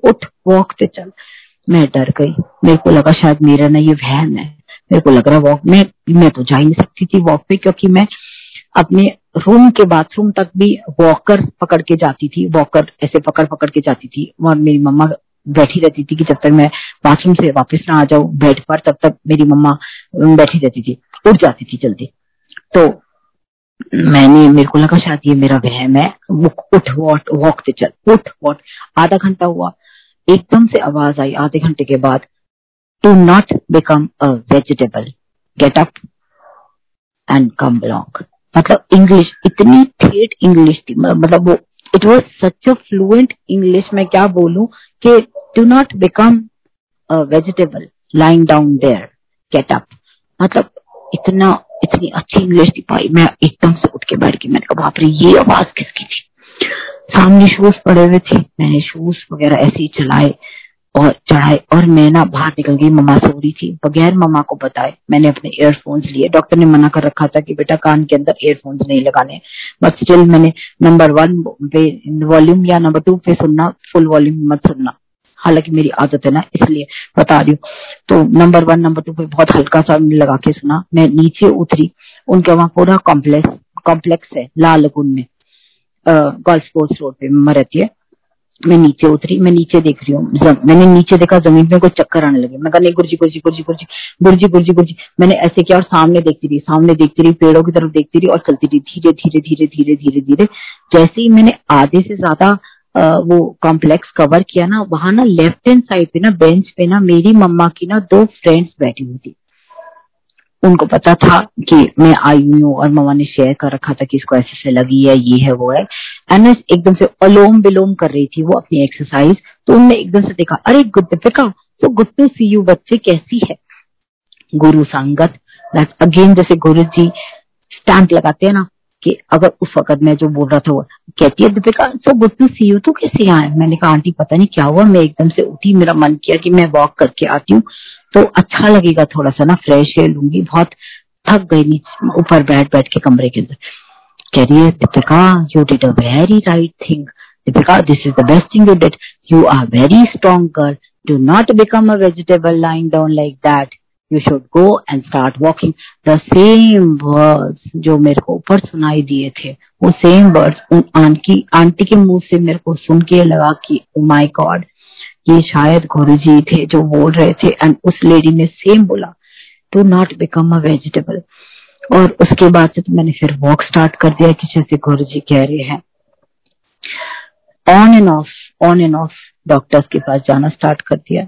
उठ वॉक पे चल। मैं डर गई। मेरे को लगा शायद मेरा ना ये वहम है। मेरे को लग रहा वॉक में, मैं तो जा ही नहीं सकती थी वॉक पे, क्योंकि मैं अपने रूम के बाथरूम तक भी वॉकर पकड़ के जाती थी वॉकर ऐसे पकड़ पकड़ के जाती थी और मेरी मम्मा बैठी रहती थी कि जब तक मैं बाथरूम से वापस ना आ जाऊँ बेड पर, तब तक मेरी मम्मा बैठी रहती थी, उठ जाती थी जल्दी। तो मैंने, मेरे को लगा शायद ये मेरा वहम है उठ वॉट वॉक से चल, उठ वॉट आधा घंटा हुआ, एकदम से आवाज़ आई आधे घंटे के बाद to not become a vegetable get up and come belong मतलब इंग्लिश इतनी ठेठ इंग्लिश थी। मतलब वो it was such a fluent English में क्या बोलूँ कि do not become vegetable lying down there get up मतलब इतना, इतनी अच्छी इंग्लिश थी पाई मैं एकदम से उठ के बैठ गई। मैंने कहा, बाप रे, ये आवाज़ किसकी थी? सामने शूज़ पड़े हुए थे। मैंने शूज़ वगैरह ऐसे ही चलाए। और चढ़ाए और मैं ना बाहर निकल गई, मम्मा सो रही थी। बगैर मम्मा को बताए, मैंने अपने एयरफोन्स लिए। डॉक्टर ने मना कर रखा था कि बेटा कान के अंदर ईयरफोन्स नहीं लगाने। बट स्टिल मैंने नंबर वन पे वॉल्यूम या नंबर टू पे सुनना फुल वॉल्यूम मत सुनना। हालाँकि मेरी आदत है ना, इसलिए बता रही तो नंबर वन नंबर टू पे बहुत हल्का सा लगा के सुना। मैं नीचे उतरी, उनके वहाँ पूरा कॉम्प्लेक्स कॉम्प्लेक्स है, लाल में। गोल्फ कोर्स रोड पे मम्मा रहती है। मैं नीचे उतरी, मैं नीचे देख रही हूँ मैंने नीचे देखा ज़मीन में कोई चक्कर आने लगे। मैं कहा, नहीं, गुरजी गुरजी गुरजी गुरजी गुरजी गुरजी गुरजी। मैंने ऐसे किया और सामने देखती रही, सामने देखती रही, पेड़ों की तरफ़ देखती रही और चलती रही, धीरे धीरे धीरे धीरे धीरे धीरे। जैसे ही मैंने आधे से ज़्यादा वो कॉम्प्लेक्स कवर किया ना, वहाँ ना लेफ़्ट हैंड साइड पे ना बेंच पे ना, मेरी मम्मा की ना दो फ्रेंड्स बैठी हुई थी। उनको पता था कि मैं आई हुई हूँ और मामा ने शेयर कर रखा था कि इसको ऐसे से लगी है, ये है, वो है। एंड मैं एकदम से अलोम बिलोम कर रही थी वो अपनी एक्सरसाइज तो उनने एकदम से देखा, अरे दीपिका तो गुड टू सी यू बच्चे कैसी है? गुरु संगत अगेन जैसे गुरु जी स्टैंप लगाते हैं ना कि अगर उस वक्त मैं जो बोल रहा था वो, कहती है Deepika so good to see you तो कैसे आए मैंने कहा, आंटी, पता नहीं क्या हुआ? मैं एकदम से उठी, मेरा मन किया कि मैं वॉक करके आती हूँ। तो अच्छा लगेगा थोड़ा सा ना फ्रेश एयर लूँगी। बहुत थक गई ऊपर बैठ बैठ के कमरे के अंदर। कह रही है, Deepika you did a very right thing Deepika this is the best thing you did you are very strong girl do not become a vegetable lying down like that you should go and start walking the same words जो मेरे को ऊपर सुनाई दिए थे, वो same words उन aunty aunty के मुँह से मेरे को सुन के लगा कि ओ माय गॉड ये शायद गुरु जी थे जो बोल रहे थे एंड उस लेडी ने सेम बोला to not become a vegetable और उसके बाद से तो मैंने फिर वॉक स्टार्ट कर दिया कि जैसे गुरु जी कह रहे हैं। On and off on and off doctor के पास जाना स्टार्ट कर दिया।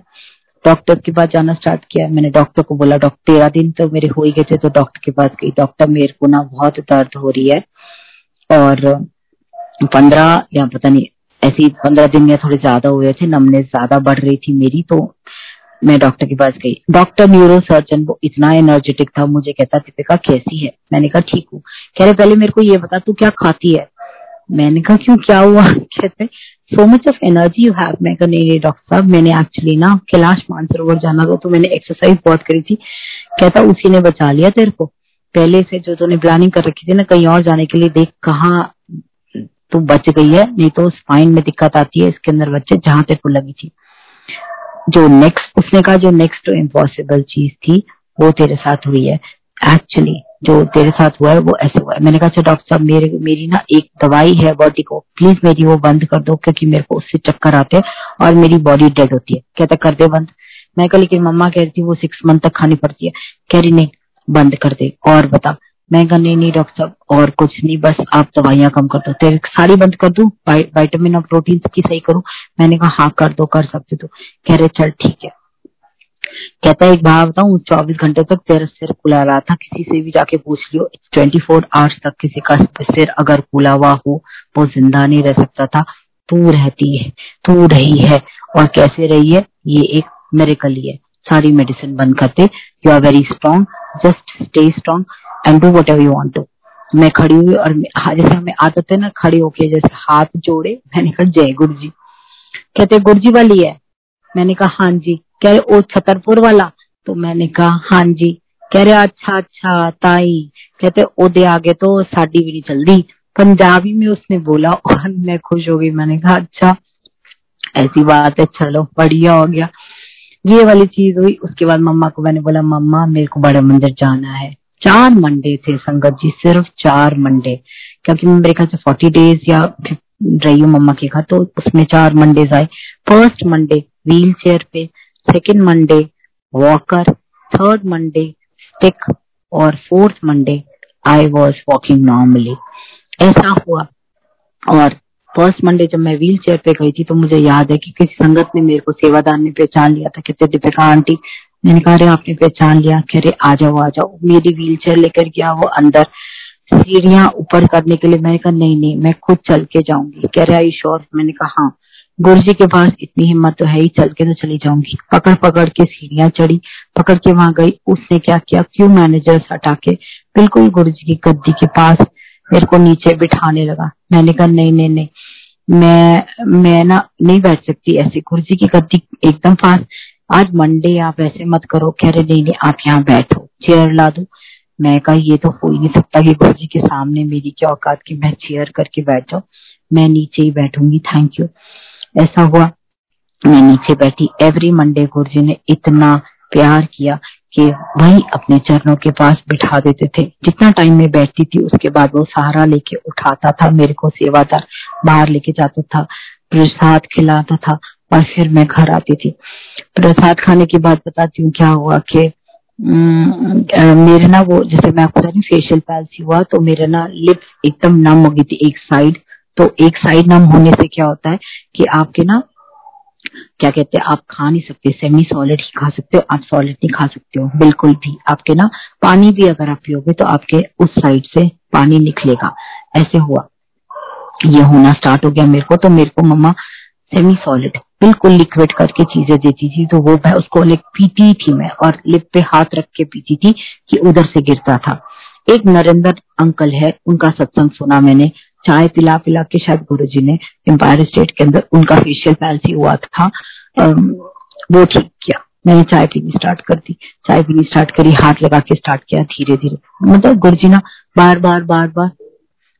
डॉक्टर के पास जाना स्टार्ट किया। मैंने डॉक्टर को बोला डॉक्टर तेरह दिन तो मेरे हो ही गए थे तो डॉक्टर के पास गई। डॉक्टर मेरे को ना बहुत दर्द हो रही है। और, पंद्रह या पता नहीं ऐसे ही पंद्रह दिन या थोड़े ज़्यादा हुए थे, नमने ज़्यादा बढ़ रही थी मेरी तो मैं डॉक्टर के पास गई। डॉक्टर न्यूरो सर्जन वो इतना एनर्जेटिक था, मुझे कहता, दीपिका, कैसी है? मैंने कहा, ठीक हूँ। कह रहे, पहले मेरे को ये बता, तू क्या खाती है? मैंने कहा, क्यों, क्या हुआ? [LAUGHS] कहते so much of energy you have मैं कहा, नहीं डॉक्टर साहब, मैंने एक्चुअली ना कैलाश मानसरोवर जाना था तो मैंने एक्सरसाइज बहुत करी थी। कहता, उसी ने बचा लिया तेरे को। पहले से जो तूने प्लानिंग कर रखी थी ना, कहीं और जाने के लिए देख कहाँ तू बच गई है, नहीं तो स्पाइन में दिक्कत आती है, इसके अंदर बच्चे जहाँ तेरे को लगी थी। जो नेक्स्ट उसने कहा जो नेक्स्ट इम्पॉसिबल चीज़ थी, वो तेरे साथ हुई है। एक्चुअली जो तेरे साथ हुआ है, वो ऐसे हुआ है। मैंने कहा अच्छा डॉक्टर साहब, मेरे, मेरी ना एक दवाई है बॉडी को। प्लीज़ मेरी वो बंद कर दो, क्योंकि मेरे को उससे चक्कर आते हैं और मेरी बॉडी डेड होती है। कहता, कर दे बंद। मैं कहा, लेकिन मम्मा कह रही थी वो सिक्स मंथ तक खानी पड़ती है। कह रही, नहीं, बंद कर दे और बता। मैं कहा, नहीं नहीं, डॉक्टर साहब, और कुछ नहीं, बस आप दवाइयाँ कम कर दो। तेरे सारी बंद कर दू वाइटामिन और प्रोटीन की सही करूँ? मैंने कहा हाँ कर दो, कर सकते तो। कह रहे, चल, ठीक है। कहता है, एक बात बताऊँ, चौबीस घंटे तक तेरा सिर खुला रहा था, किसी से भी जाके पूछ लियो। ट्वेंटी फोर आवर्स तक किसी का सिर अगर खुला हुआ हो, वो ज़िंदा नहीं रह सकता था। तू रहती है, तू रही है, और कैसे रही है? ये एक मेरेकल ही है सारी मेडिसिन बंद करते you are very strong just stay strong and do whatever you want to मैं खड़ी हुई और हाँ, जैसे हमें आदत है ना खड़ी होके जैसे हाथ जोड़े मैंने कहा जय गुरु जी कहते गुरु जी वाली है? मैंने कहा हाँ जी। कह रहे ओ छतरपुर वाला? तो मैंने कहा हाँ जी। कह रहे अच्छा अच्छा ताई। कहते ओदे आगे तो साड़ी भी नहीं चलती पंजाबी में उसने बोला और मैं खुश हो गई। मैंने कहा अच्छा ऐसी बात है चलो बढ़िया हो गया। ये वाली चीज़ हुई। उसके बाद मम्मा को मैंने बोला मम्मा मेरे को बड़े मंदिर जाना है। चार मंडे थे संगत जी, सिर्फ़ चार मंडे क्योंकि मेरे ख्याल से फोर्टी डेज़ या रही हूँ मम्मा के घर तो उसमें चार मंडेज आए। फ़र्स्ट मंडे व्हील चेयर पे second Monday walker third Monday stick और fourth Monday I was walking normally ऐसा हुआ। और फ़र्स्ट मंडे जब मैं व्हील चेयर पे गई थी तो मुझे याद है कि किसी संगत ने मेरे को सेवादान में पहचान लिया था। कहते, दीपिका आंटी मैंने कहा, अरे, आपने पहचान लिया कह रहे आ जाओ आ जाओ। मेरी व्हील चेयर लेकर गया वो अंदर। सीढ़ियाँ ऊपर करने के लिए मैंने कहा, नहीं नहीं, मैं खुद चल के जाऊँगी। कह रहे आई श्योर मैंने कहा हाँ। गुरु जी के पास इतनी हिम्मत तो है ही, चल के तो चली जाऊँगी। पकड़ पकड़ के सीढ़ियाँ चढ़ी, पकड़ के वहाँ गई। उसने क्या किया, क्यों मैनेजर हटा के बिल्कुल गुरु जी की गद्दी के पास मेरे को नीचे बिठाने लगा। मैंने कहा, नहीं नहीं नहीं, मैं मैं ना नहीं बैठ सकती ऐसे। गुरु जी की गद्दी एकदम पास आज मंडे आप ऐसे मत करो कह रहे नहीं नहीं, आप यहाँ बैठो। चेयर ला दो। मैं कहा, ये तो हो ही नहीं सकता कि गुरु जी के सामने मेरी क्या औकात की मैं चेयर करके बैठ जाऊँ। मैं नीचे ही बैठूँगी। थैंक यू ऐसा हुआ। मैं नीचे बैठी। एवरी मंडे गुरु जी ने इतना प्यार किया कि वही अपने चरणों के पास बिठा देते थे। जितना टाइम में बैठती थी, उसके बाद वो सहारा लेके उठाता था, मेरे को सेवादार बाहर लेके जाता था, प्रसाद खिलाता था। और फिर मैं घर आती थी। प्रसाद खाने के बाद बताती हूँ क्या हुआ कि मेरे ना वो, जैसे मैं आपको बता फेशियल पैल्सी हुआ तो मेरे ना लिप्स एकदम नम हो गई थी एक साइड तो एक साइड नम होने से क्या होता है कि आपके ना, क्या कहते हैं, आप खा नहीं सकते सेमी सॉलिड ही खा सकते हो, आप सॉलिड नहीं खा सकते हो, बिल्कुल भी। आपके ना पानी भी अगर आप पियोगे तो आपके उस साइड से पानी निकलेगा। ऐसे हुआ। ये होना स्टार्ट हो गया मेरे को तो मेरे को मम्मा सेमी सॉलिड बिल्कुल लिक्विड करके चीज़ें देती थी तो वो उसको पीती थी मैं और लिप पे हाथ रख के पीती थी कि उधर से गिरता था। एक नरेंद्र अंकल है, उनका सत्संग सुना मैंने। चाय पिला पिला के शायद गुरु जी ने एम्पायर स्टेट के अंदर उनका फेशियल पैल्सी हुआ था। वो ठीक किया। मैंने चाय पीनी स्टार्ट कर दी। चाय पीनी स्टार्ट करी, हाथ लगा के स्टार्ट किया धीरे धीरे मतलब गुरु जी ना बार बार बार बार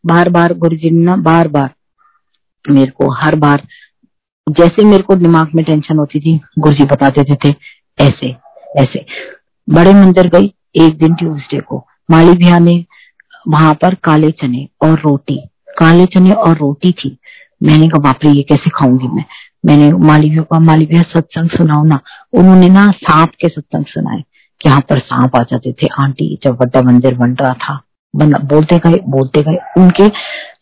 बार बार गुरु जी ना बार बार मेरे को हर बार जैसे मेरे को दिमाग में टेंशन होती थी गुरु जी बता देते थे, ऐसे ऐसे। बड़े मंदिर गई एक दिन ट्यूसडे को। माली भैया ने वहाँ पर काले चने और रोटी, काले चने और रोटी थी। मैंने कहा बापरे ये कैसे खाऊँगी मैं? मैंने माली भैया का माली भैया, सत्संग सुनाओ ना। उन्होंने ना सांप के सत्संग सुनाए, कि यहाँ पर सांप आ जाते थे। आंटी जब बड़ा मंदिर बन रहा था बोलते गए बोलते गए, उनके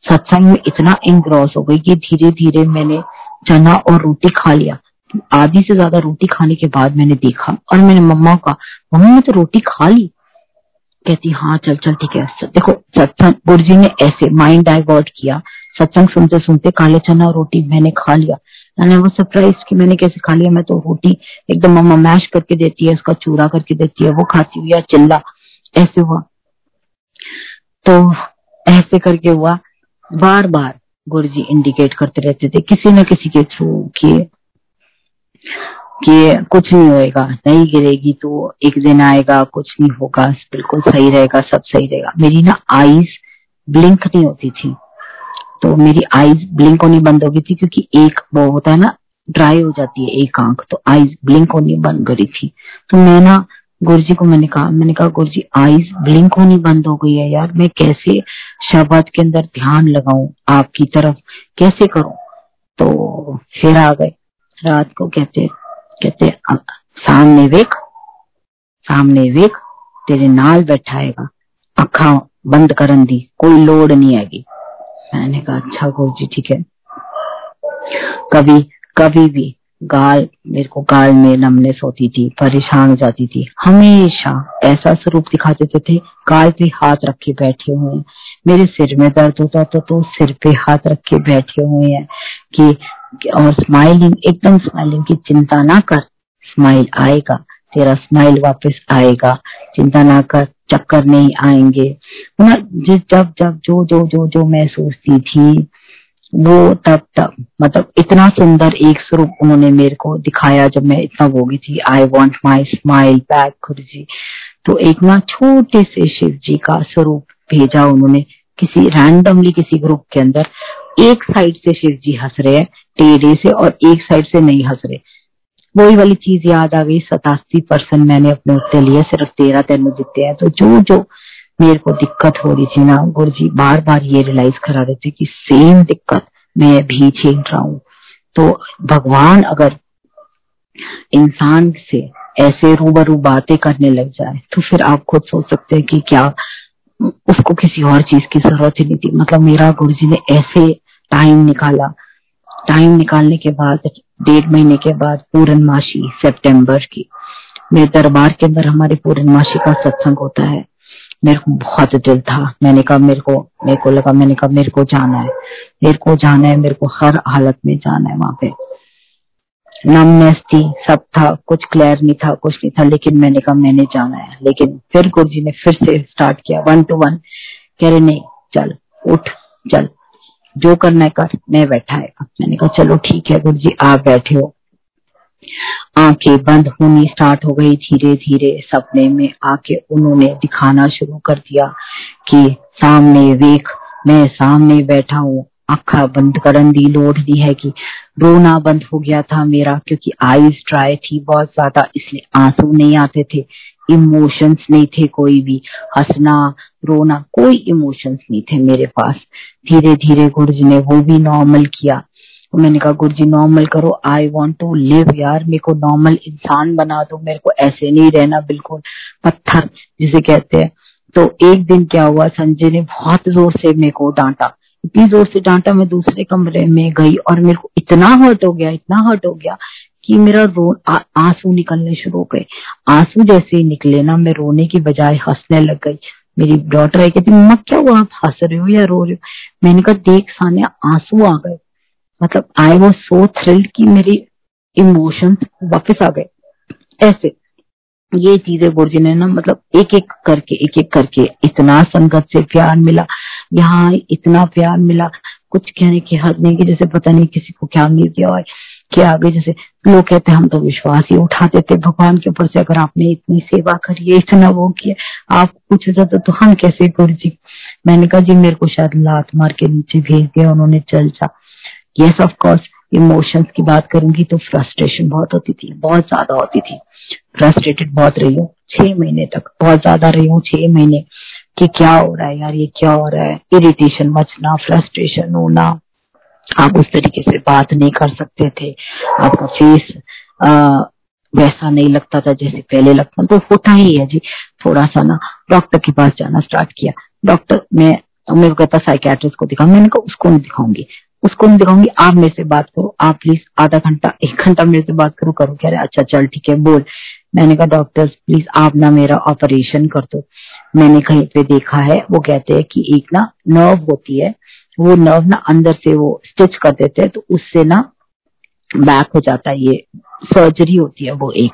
सत्संग में इतना इंग्रॉस हो गई कि धीरे धीरे मैंने चना और रोटी खा लिया। आधी से ज़्यादा रोटी खाने के बाद मैंने देखा और मैंने मम्मा का, मम्मी ने तो रोटी खा ली। कहती हाँ चल चल, ठीक है देखो, सत्संग गुरुजी ने ऐसे माइंड डाइवर्ट किया। सत्संग सुनते सुनते काले चना और रोटी मैंने खा लिया। मैंने वो सरप्राइज़ कि मैंने कैसे खा लिया? मैं तो रोटी एकदम मम्मा मैश करके देती है, उसका चूरा करके देती है, वो खाती हुई चिल्ला। ऐसे हुआ। तो ऐसे करके हुआ। बार बार गुरु जी इंडिकेट करते रहते थे, किसी न किसी के थ्रू कि कि कुछ नहीं होएगा, नहीं गिरेगी तो एक दिन आएगा, कुछ नहीं होगा, बिल्कुल सही रहेगा, सब सही रहेगा। मेरी ना आईज ब्लिंक नहीं होती थी। तो मेरी आईज ब्लिंक होनी बंद हो गई थी क्योंकि एक वो होता है ना ड्राई हो जाती है एक आँख तो आईज ब्लिंक होनी बंद करी थी। तो मैं ना गुरुजी को मैंने कहा मैंने कहा, गुरुजी आईज ब्लिंक होनी बंद हो गई है यार। मैं कैसे शब्द के अंदर ध्यान लगाऊँ आपकी तरफ़? कैसे करूँ? तो फिर आ गए। रात को कहते कहते सामने वेख सामने वेख तेरे नाल बैठा बैठाएगा अखा बंद करन दी, कोई लोड नहीं आएगी मैंने कहा अच्छा गुरु जी ठीक है। कभी कभी भी गाल मेरे को गाल में नमनेस होती थी परेशान हो जाती थी। हमेशा ऐसा स्वरूप दिखा देते थे गाल पे हाथ रख बैठे हुए हैं। मेरे सिर में दर्द होता तो, तो सिर पे हाथ रख के बैठे हुए हैं कि और स्माइलिंग एकदम स्माइलिंग की चिंता ना कर। स्माइल आएगा तेरा स्माइल वापस आएगा। चिंता ना कर चक्कर नहीं आएँगे। जब जब जो जो जो जो मैं सोचती थी वो तब तब मतलब इतना सुंदर एक स्वरूप उन्होंने मेरे को दिखाया जब मैं इतना गई थी। I want my smile back Guru ji. तो एक ना छोटे से शिव जी का स्वरूप भेजा उन्होंने किसी रैंडमली किसी ग्रुप के अंदर। एक साइड से शिव जी हंस रहे हैं, टेढ़े से, और एक साइड से नहीं हंस रहे। वही वाली चीज़ याद आ गई, सतासी परसेंट मैंने अपने उत्ते लिए, सिर्फ़ तेरह तेन जीते हैं। तो जो जो मेरे को दिक्कत हो रही थी ना गुरु जी बार बार ये रियलाइज़ करा रहे थे कि सेम दिक्कत मैं भी झेल रहा हूँ। तो भगवान अगर इंसान से ऐसे रूबरू बातें करने लग जाए तो फिर आप खुद सोच सकते हैं कि क्या उसको किसी और चीज़ की ज़रूरत ही नहीं थी। मतलब मेरा गुरु जी ने ऐसे टाइम निकाला। टाइम निकालने के बाद, डेढ़ महीने के बाद पूर्णमाशी सितंबर की, मेरे दरबार के अंदर हमारे पूर्णमाशी का सत्संग होता है। मेरे को बहुत दिल था। मैंने कहा, मेरे को मेरे को लगा, मैंने कहा, मेरे को जाना है। मेरे को जाना है, मेरे को हर हालत में जाना है वहाँ पे। नमनेस थी सब था, कुछ क्लियर नहीं था, कुछ नहीं था, लेकिन मैंने कहा, मैंने जाना है। लेकिन फिर गुरु जी ने फिर से स्टार्ट किया वन टू वन कह रहे, नहीं, चल, उठ, चल। जो करना है कर, मैं बैठा है। मैंने कहा, चलो, ठीक है गुरु जी आप बैठे हो। आँखें बंद होनी स्टार्ट हो गई धीरे धीरे। सपने में आके उन्होंने दिखाना शुरू कर दिया कि सामने वेख, मैं सामने बैठा हूँ। आखा बंद करन दी लोड दी है कि रोना बंद हो गया था मेरा, क्योंकि आईज ड्राई थी बहुत ज़्यादा, इसलिए आँसू नहीं आते थे। इमोशंस नहीं थे कोई भी। हंसना, रोना, कोई इमोशंस नहीं थे मेरे पास। धीरे धीरे गुरुज ने वो भी नॉर्मल किया। मैंने कहा गुरु जी नॉर्मल करो। आई वॉन्ट टू लिव यार। मेरे को नॉर्मल इंसान बना दो। मेरे को ऐसे नहीं रहना बिल्कुल पत्थर, जिसे कहते हैं। तो एक दिन क्या हुआ, संजय ने बहुत ज़ोर से मेरे को डांटा। इतनी ज़ोर से डांटा, मैं दूसरे कमरे में गई और मेरे को इतना हर्ट हो गया, इतना हर्ट हो गया कि मेरा रो आँसू निकलने शुरू हो गए। आँसू जैसे ही निकले ना, मैं रोने की बजाय हंसने लग गई। मेरी डॉटर आई, कहती, मम्मा, क्या हुआ? आप हंस रहे हो या रो रहे हो? मैंने कहा, देख सानिया, आँसू आ गए। मतलब आई वॉज़ सो थ्रिल्ड कि मेरी इमोशंस वापस आ गए। ऐसे, ये चीज़ें गुरुजी ने ना मतलब एक एक करके एक एक करके इतना संगत से प्यार मिला। यहाँ इतना प्यार मिला, कुछ कहने की हद नहीं कि जैसे पता नहीं किसी को क्या मिल गया है क्या आगे जैसे लोग कहते हम तो विश्वास ही उठाते थे भगवान के ऊपर से अगर आपने इतनी सेवा करी है, इतना वो किया, आप कुछ जाता तो हम कैसे गुरु जी मैंने कहा, जी, मेरे को शायद लात मार के नीचे भेज दिया, उन्होंने चल जा यस ऑफ़ कोर्स इमोशंस की बात करूँगी तो फ्रस्ट्रेशन बहुत होती थी बहुत ज़्यादा होती थी। फ्रस्ट्रेटेड बहुत रही हूँ छह महीने तक बहुत ज़्यादा रही हूँ छह महीने कि क्या हो रहा है यार ये क्या हो रहा है? इरिटेशन मचना फ्रस्ट्रेशन होना आप उस तरीके से बात नहीं कर सकते थे। आपका फेस आ, वैसा नहीं लगता था जैसे पहले लगता तो होता ही है जी थोड़ा सा ना डॉक्टर के पास जाना स्टार्ट किया। डॉक्टर मैं मेरे को कहता साइकेट्रिस्ट को दिखा मैंने कहा उसको नहीं दिखाऊँगी। उसको मैं दिखाऊँगी। आप मेरे से बात करो। आप प्लीज़ आधा घंटा, एक घंटा मेरे से बात करो। करो कह रहे अच्छा चल ठीक है, बोल। मैंने कहा डॉक्टर प्लीज़ आप ना मेरा ऑपरेशन कर दो। मैंने कहीं पे देखा है, वो कहते हैं कि एक ना नर्व होती है, वो नर्व ना अंदर से वो स्टिच कर देते हैं तो उससे ना बैक हो जाता है, ये सर्जरी होती है वो एक।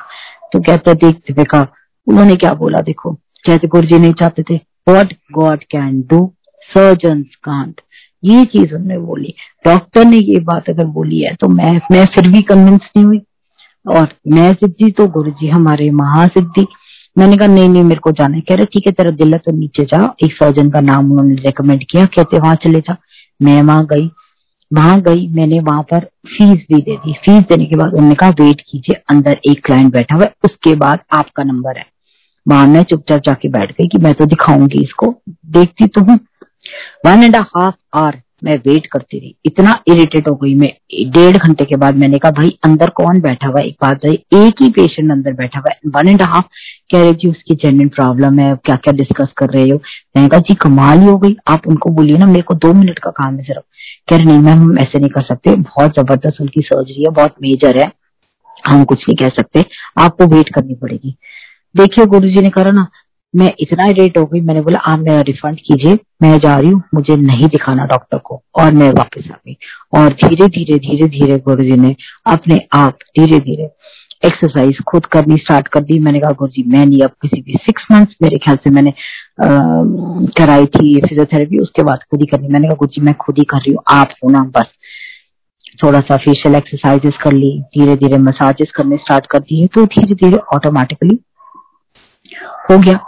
तो कहते देख। दीपिका उन्होंने क्या बोला, देखो? कहते गुरु जी नहीं चाहते थे। What God can do surgeon can't ये चीज़ उन्होंने बोली। डॉक्टर ने ये बात अगर बोली है तो मैं मैं फिर भी कन्विंस नहीं हुई। और मैं सिद्धि तो गुरु जी हमारे महासिद्धि। मैंने कहा, नहीं नहीं, मेरे को जाना है। कह रहे, ठीक है, तेरा दिल है तो नीचे जा। एक सर्जन का नाम उन्होंने रिकमेंड किया, कहते, वहाँ चले जा। मैं वहाँ गई। वहाँ गई, मैंने वहाँ पर फ़ीस भी दे दी। फ़ीस देने के बाद उन्होंने कहा वेट कीजिए, अंदर एक क्लाइंट बैठा हुआ उसके बाद आपका नंबर है। वहाँ मैं चुपचाप जाके बैठ गई कि मैं तो दिखाऊँगी इसको। देखती तो हूँ वन एंड हाफ़ आवर मैं वेट करती रही। इतना इरिटेट हो गई मैं। डेढ़ घंटे के बाद मैंने कहा, भाई, अंदर कौन बैठा हुआ एक बात है एक ही पेशेंट अंदर बैठा हुआ वन एंड हाफ़ कह रहे जी उसकी जेन्यन प्रॉब्लम है क्या क्या डिस्कस कर रहे हो? मैंने कहा, जी, कमाल ही हो गई। आप उनको बोलिए ना, मेरे को दो मिनट का काम है सिर्फ़ कह रहे, नहीं मैम, हम ऐसे नहीं कर सकते। बहुत ज़बरदस्त उनकी सर्जरी है, बहुत मेजर है। हम कुछ नहीं कह सकते। आपको वेट करनी पड़ेगी। देखिए गुरु जी ने कहा ना मैं इतना रेट हो गई, मैंने बोला, आप मेरा रिफंड कीजिए, मैं जा रही हूँ, मुझे नहीं दिखाना डॉक्टर को। और मैं वापस आ गई। और धीरे धीरे धीरे धीरे गुरु जी ने अपने आप धीरे धीरे एक्सरसाइज खुद करनी स्टार्ट कर दी। मैंने कहा, गुरु जी, मैं नहीं, अब किसी भी सिक्स मंथ्स मेरे ख्याल से मैंने कराई थी फिजियोथेरेपी उसके बाद खुद ही करनी मैंने कहा, गुरु जी, मैं खुद ही कर रही हूँ, आप होना बस। थोड़ा सा फेशियल एक्सरसाइजेस कर ली, धीरे धीरे मसाजेस करने स्टार्ट कर दिए तो धीरे धीरे ऑटोमेटिकली हो गया।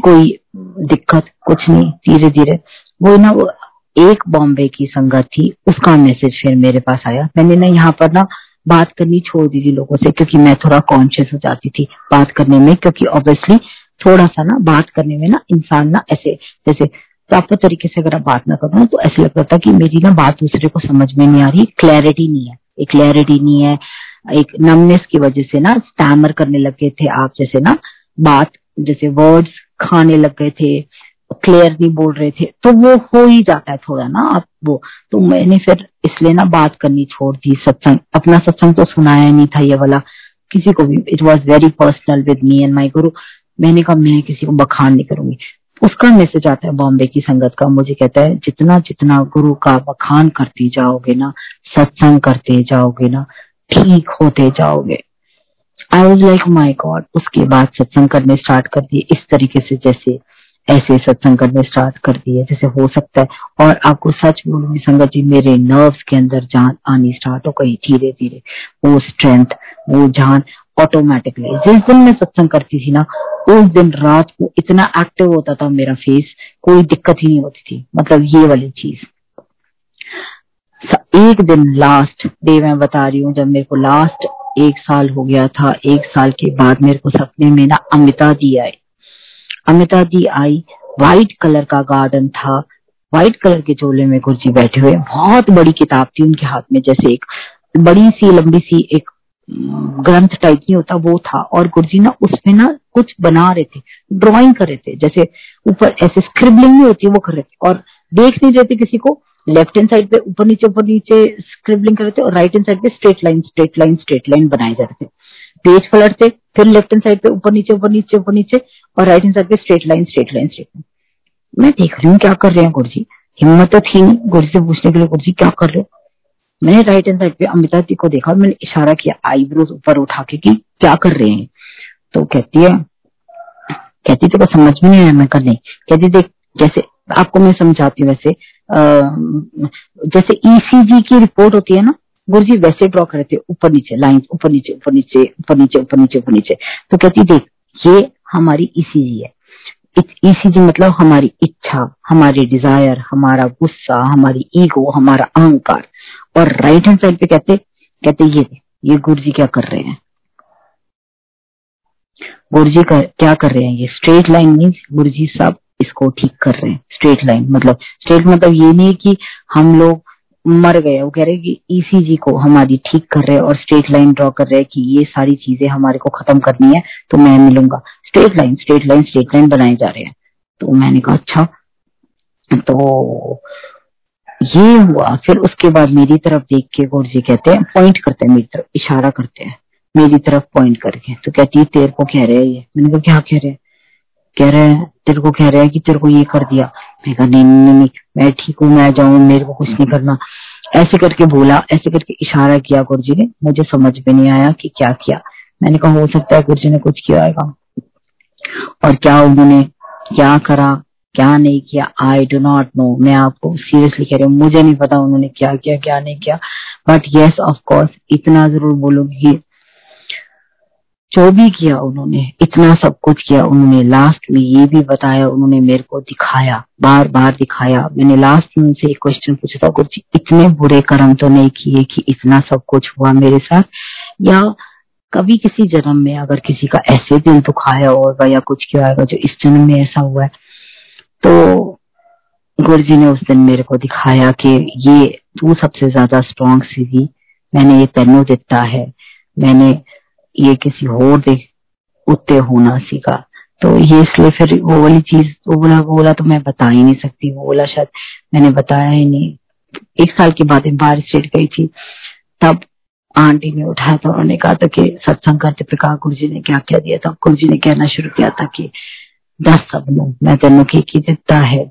कोई दिक्कत, कुछ नहीं धीरे धीरे वो ना, वो एक बॉम्बे की संगत थी, उसका मैसेज फिर मेरे पास आया। मैंने ना यहाँ पर ना बात करनी छोड़ दी थी लोगों से, क्योंकि मैं थोड़ा कॉन्शियस हो जाती थी बात करने में, क्योंकि ऑब्वियसली थोड़ा सा ना बात करने में ना इंसान ना ऐसे, जैसे प्रॉपर तरीके से अगर आप बात ना करो तो ऐसे लगता था कि मेरी ना बात दूसरे को समझ में नहीं आ रही क्लैरिटी नहीं है। एक क्लैरिटी नहीं है, एक नमनेस की वजह से ना स्टैमर करने लगे थे आप जैसे ना, बात जैसे वर्ड्स खाने लग गए थे क्लियर नहीं बोल रहे थे तो वो हो ही जाता है थोड़ा ना आप वो। तो मैंने फिर इसलिए ना बात करनी छोड़ दी, सत्संग, अपना सत्संग तो सुनाया नहीं था ये वाला। किसी को भी it was very personal with me and my Guru मैंने कहा, मैं किसी को बखान नहीं करूँगी। उसका मैसेज आता है बॉम्बे की संगत का, मुझे कहता है, जितना जितना गुरु का बखान करते जाओगे ना, सत्संग करते जाओगे ना, ठीक होते जाओगे। I was like my god उसके बाद सत्संग करने स्टार्ट कर दिए। इस तरीके से जैसे, ऐसे सत्संग करने स्टार्ट कर दिए, जैसे हो सकता है। और आपको सच बोलूँगी संगत जी, मेरे नर्व्स के अंदर जान आनी स्टार्ट हो गई धीरे धीरे वो स्ट्रेंथ वो जान ऑटोमेटिकली जिस दिन मैं सत्संग करती थी ना, उस दिन रात को इतना एक्टिव होता था मेरा फेस कोई दिक्कत ही नहीं होती थी। मतलब ये वाली चीज़। एक दिन लास्ट डे मैं बता रही हूँ, जब मेरे को लास्ट एक साल हो गया था, एक साल के बाद मेरे को सपने में ना अमिता दी आई। अमिता दी आई व्हाइट कलर का गार्डन था। व्हाइट कलर के चोले में गुरुजी बैठे हुए। बहुत बड़ी किताब थी उनके हाथ में, जैसे एक बड़ी सी, लंबी सी एक ग्रंथ टाइप नहीं होता, वो था। और गुरुजी ना उसमें ना कुछ बना रहे थे ड्राइंग कर रहे थे। जैसे ऊपर ऐसे स्क्रिबलिंग नहीं होती, वो कर रहे थे। और देख नहीं रहे थे किसी को लेफ़्ट हैंड साइड पे ऊपर नीचे ऊपर नीचे स्क्रिबलिंग कर रहे थे और राइट हैंड साइड पे straight line straight line straight line बनाए जा रहे थे पेज पलटते फिर लेफ़्ट हैंड साइड पे ऊपर नीचे ऊपर नीचे ऊपर नीचे और राइट हैंड साइड पे straight line straight line straight line मैं देख रही हूँ क्या कर रहे हैं गुरु जी हिम्मत तो थी नहीं गुरु से पूछने के लिए। गुरु जी क्या कर रहे हो? मैंने राइट हैंड साइड पे अमिता जी को देखा और मैंने इशारा किया आईब्रोज ऊपर उठा के कि क्या कर रहे हैं। तो कहती है, कहती तो समझ में नहीं आया मैं कर नहीं कहती देख, जैसे आपको मैं समझाती हूँ वैसे जैसे ईसीजी e की रिपोर्ट होती है ना, गुरुजी वैसे ड्रॉ करे थे, ऊपर नीचे लाइन ऊपर नीचे ऊपर नीचे ऊपर नीचे ऊपर नीचे ऊपर नीचे। तो कहती देख, ये हमारी ईसीजी e है। ईसीजी e मतलब हमारी इच्छा, हमारी डिज़ायर हमारा गुस्सा, हमारी ईगो हमारा अहंकार। और राइट हैंड साइड पे कहते कहते ये ये गुरु जी क्या कर रहे हैं? गुरु जी क्या कर रहे हैं, ये स्ट्रेट लाइन मीन गुरु जी सब इसको ठीक कर रहे हैं स्ट्रेट लाइन मतलब स्ट्रेट मतलब ये नहीं कि हम लोग मर गए, वो कह रहे कि ईसीजी e को हमारी ठीक कर रहे हैं और स्ट्रेट लाइन ड्रॉ कर रहे हैं कि ये सारी चीज़ें हमारे को खत्म करनी है तो मैं मिलूँगा। Straight line straight line straight line बनाए जा रहे हैं। तो मैंने कहा अच्छा। तो ये हुआ। फिर उसके बाद मेरी तरफ़ देख के गौर जी कहते हैं पॉइंट करते हैं मेरी तरफ़, इशारा करते हैं, मेरी तरफ़ पॉइंट करके। तो कहती है, तेरे को कह रहे हैं ये? मैंने कहा, क्या कह रहे हैं? कह रहे हैं, तेरे को कह रहे हैं कि तेरे को ये कर दिया। मैं कहा, नहीं नहीं नहीं मैं ठीक हूँ, मैं जाऊँ, मेरे को कुछ नहीं करना। ऐसे करके बोला, ऐसे करके इशारा किया गुरु जी ने। मुझे समझ में नहीं आया कि क्या किया। मैंने कहा, हो सकता है गुरु जी ने कुछ किया होगा। और क्या उन्होंने, क्या करा, क्या नहीं किया आई डो नॉट नो मैं आपको सीरियसली कह रही हूँ, मुझे नहीं पता उन्होंने क्या किया, क्या नहीं किया। बट येस ऑफ़ कोर्स इतना ज़रूर बोलूँगी जो भी किया उन्होंने, इतना सब कुछ किया उन्होंने। लास्ट में ये भी बताया उन्होंने मेरे को दिखाया बार बार दिखाया। मैंने लास्ट में उनसे एक क्वेश्चन पूछा था कुछ इतने बुरे कर्म तो नहीं किए कि इतना सब कुछ हुआ मेरे साथ? या कभी किसी जन्म में अगर किसी का ऐसे दिल दुखाया होगा या कुछ किया होगा जो इस जन्म में ऐसा हुआ है तो गुरु जी ने उस दिन मेरे को दिखाया कि ये, तू सबसे ज़्यादा स्ट्रॉन्ग सी थी मैंने ये तेनों दिता है। मैंने ये किसी और उत्ते होना सीखा। तो ये इसलिए फिर वो वाली चीज़, वो बोला वो बोला तो मैं बता ही नहीं सकती। वो बोला, शायद मैंने बताया ही नहीं। एक साल के बाद बाहर स्टेट गई थी। तब आंटी ने उठाया था उन्होंने कहा था कि सत्संग करते पे कहा, गुरु जी ने क्या क्या दिया था? गुरु जी ने कहना शुरू किया था कि, दस सब मैं तेनों की दिता है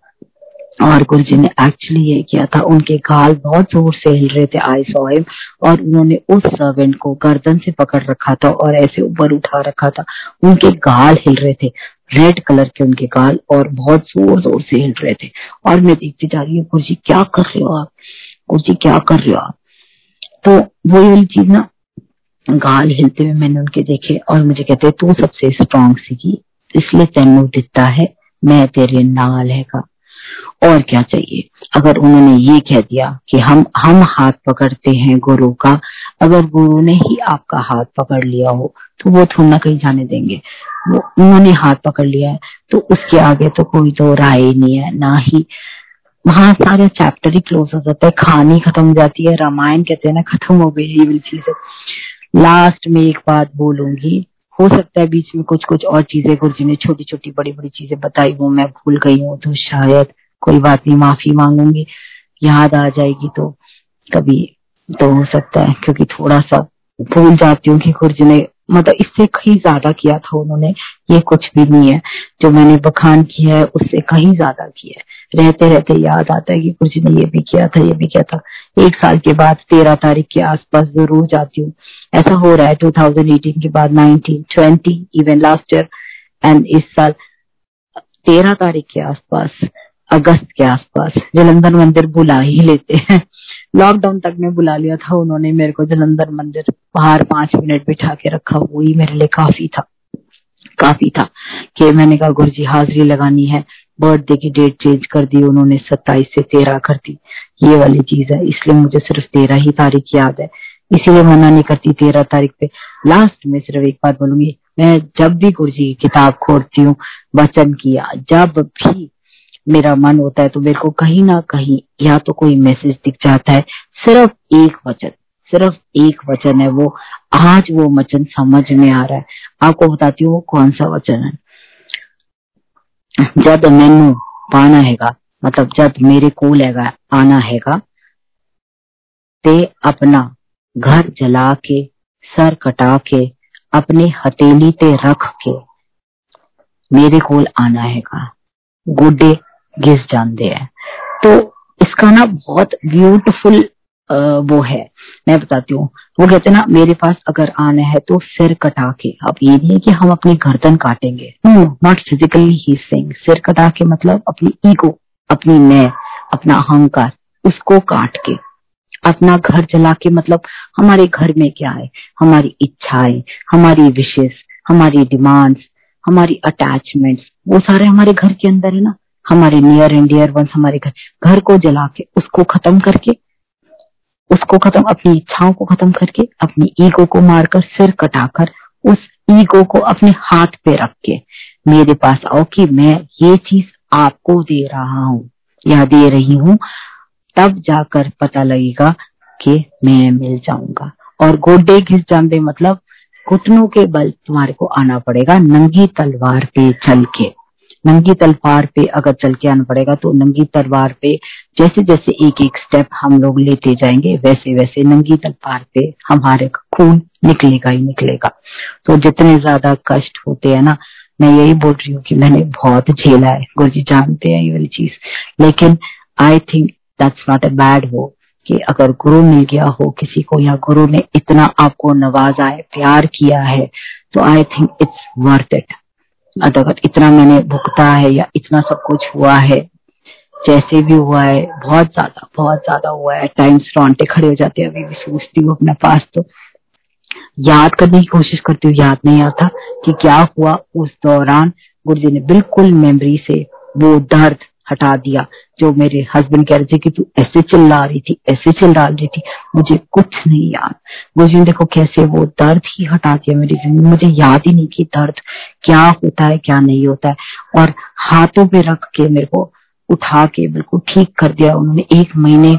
और गुरु जी ने एक्चुअली ये किया था, उनके गाल बहुत ज़ोर से हिल रहे थे आई सॉ हिम और उन्होंने उस सर्वेंट को गर्दन से पकड़ रखा था और ऐसे ऊपर उठा रखा था। उनके गाल हिल रहे थे रेड कलर के उनके गाल, और बहुत ज़ोर ज़ोर से हिल रहे थे। और मैं देखती जा रही हूँ गुरु जी क्या कर रहे हो आप? गुरु जी क्या कर रहे हो आप? तो वही वाली चीज़ ना, गाल हिलते हुए मैंने उनके देखे और मुझे कहते, तू सबसे स्ट्रांग सी इसलिए तेनू दिता है, मैं तेरे नाल है का। और क्या चाहिए? अगर उन्होंने ये कह दिया कि हम हम हाथ पकड़ते हैं गुरु का, अगर गुरु ने ही आपका हाथ पकड़ लिया हो तो वो थोड़ा ना कहीं जाने देंगे। वो, उन्होंने हाथ पकड़ लिया है तो उसके आगे तो कोई तो राय नहीं है, ना ही। वहाँ सारे चैप्टर ही क्लोज हो जाता है, कहानी खत्म हो जाती है, रामायण कहते हैं ना, खत्म हो गई ये चीज़। लास्ट में एक बात बोलूँगी, हो सकता है बीच में कुछ कुछ और चीज़ें गुरु जी ने छोटी छोटी बड़ी बड़ी चीज़ें बताई वो मैं भूल गई हूँ तो शायद कोई बात नहीं माफ़ी मांगूँगी। याद आ जाएगी तो कभी तो हो सकता है क्योंकि थोड़ा सा भूल जाती हूँ कि गुरु जी ने मतलब इससे कहीं ज़्यादा किया था उन्होंने ये कुछ भी नहीं है। जो मैंने बखान किया है उससे कहीं ज़्यादा किया है। रहते रहते याद आता है कि कुछ ने ये भी किया था ये भी किया था। एक साल के बाद तेरह तारीख के आसपास ज़रूर जाती हूँ। ऐसा हो रहा है 2018 के बाद 19, 20 इवन लास्ट ईयर एंड इस साल तेरह तारीख के आसपास अगस्त के आसपास। जलंधर मंदिर बुला ही लेते हैं। लॉकडाउन तक में बुला लिया था, उन्होंने मेरे को जलंधर मंदिर बाहर पाँच मिनट बिठा के रखा, वही मेरे लिए काफ़ी था। काफ़ी था कि मैंने कहा गुरु जी हाजिरी लगानी है बर्थडे की डेट चेंज कर दी, उन्होंने सत्ताईस से तेरह कर दी। ये वाली चीज़ है, इसलिए मुझे सिर्फ़ तेरह ही तारीख याद है। इसीलिए मना नहीं करती तेरह तारीख पे। लास्ट में सिर्फ़ एक बात बोलूँगी, मैं जब भी गुरु जी की किताब खोलती हूँ, वचन किया, जब भी मेरा मन होता है तो मेरे को कहीं ना कहीं या तो कोई मैसेज दिख जाता है। सिर्फ़ एक वचन, सिर्फ़ एक वचन है वो। आज वो वचन समझ में आ रहा है। आपको बताती हूँ वो कौन सा वचन है। जब मैनू पाना हैगा मतलब जब मेरे को लेगा आना हैगा, ते अपना घर जला के, सर कटा के, अपने हथेली ते रख के मेरे को आना हैगा। गोडे घिस जाते हैं। तो इसका ना बहुत ब्यूटीफुल वो है। मैं बताती हूँ। वो कहते ना, मेरे पास अगर आना है तो सिर कटा के। अब ये नहीं कि हम अपनी गर्दन काटेंगे। नॉट फिजिकली ही सिंग सिर कटा के मतलब अपनी ईगो अपनी मैं, अपना अहंकार, उसको काट के। अपना घर जला के मतलब हमारे घर में क्या है? हमारी इच्छाएँ, हमारी विशेष हमारी डिमांड्स हमारी अटैचमेंट्स वो सारे हमारे घर के अंदर है ना। हमारे नियर एंड डियर वंस हमारे घर घर को जला के, उसको खत्म करके, उसको खत्म, अपनी इच्छाओं को खत्म करके, अपनी ईगो को मारकर, सिर कटाकर, उस ईगो को अपने हाथ पे रख के, मेरे पास आओ कि मैं ये चीज़ आपको दे रहा हूँ, या दे रही हूँ। तब जाकर पता लगेगा कि मैं मिल जाऊँगा। और गोडे घिस जाते मतलब घुटनों के बल तुम्हारे को आना पड़ेगा, नंगी तलवार पे चल के। नंगी तलवार पे अगर चल के आना पड़ेगा तो नंगी तलवार पे जैसे जैसे एक एक स्टेप हम लोग लेते जाएँगे, वैसे वैसे नंगी तलवार पे हमारे खून निकलेगा ही निकलेगा। तो जितने ज़्यादा कष्ट होते हैं ना, मैं यही बोल रही हूँ कि मैंने बहुत झेला है। गुरु जी जानते हैं ये वाली चीज़। लेकिन I think that's not a bad वो कि अगर गुरु मिल गया हो किसी को या गुरु ने इतना आपको नवाजा है, प्यार किया है तो I think it's worth it अगर इतना मैंने भुगता है या इतना सब कुछ हुआ है, जैसे भी हुआ है, बहुत ज़्यादा बहुत ज़्यादा हुआ है। टाइम्स रोंटे खड़े हो जाते हैं, अभी भी सोचती हूँ अपने पास तो। याद करने की कोशिश करती हूँ, याद नहीं आता कि क्या हुआ उस दौरान। गुरु जी ने बिल्कुल मेमोरी से वो दर्द हटा दिया। जो मेरे हस्बैंड कह रहे थे कि तू ऐसे चिल्ला रही थी, ऐसे चिल्ला रही थी, मुझे कुछ नहीं याद। ने देखो कैसे वो दर्द ही हटा दिया मेरी ज़िंदगी मुझे याद ही नहीं कि दर्द क्या होता है, क्या नहीं होता है। और हाथों पे रख के मेरे को उठा के बिल्कुल ठीक कर दिया उन्होंने। एक महीने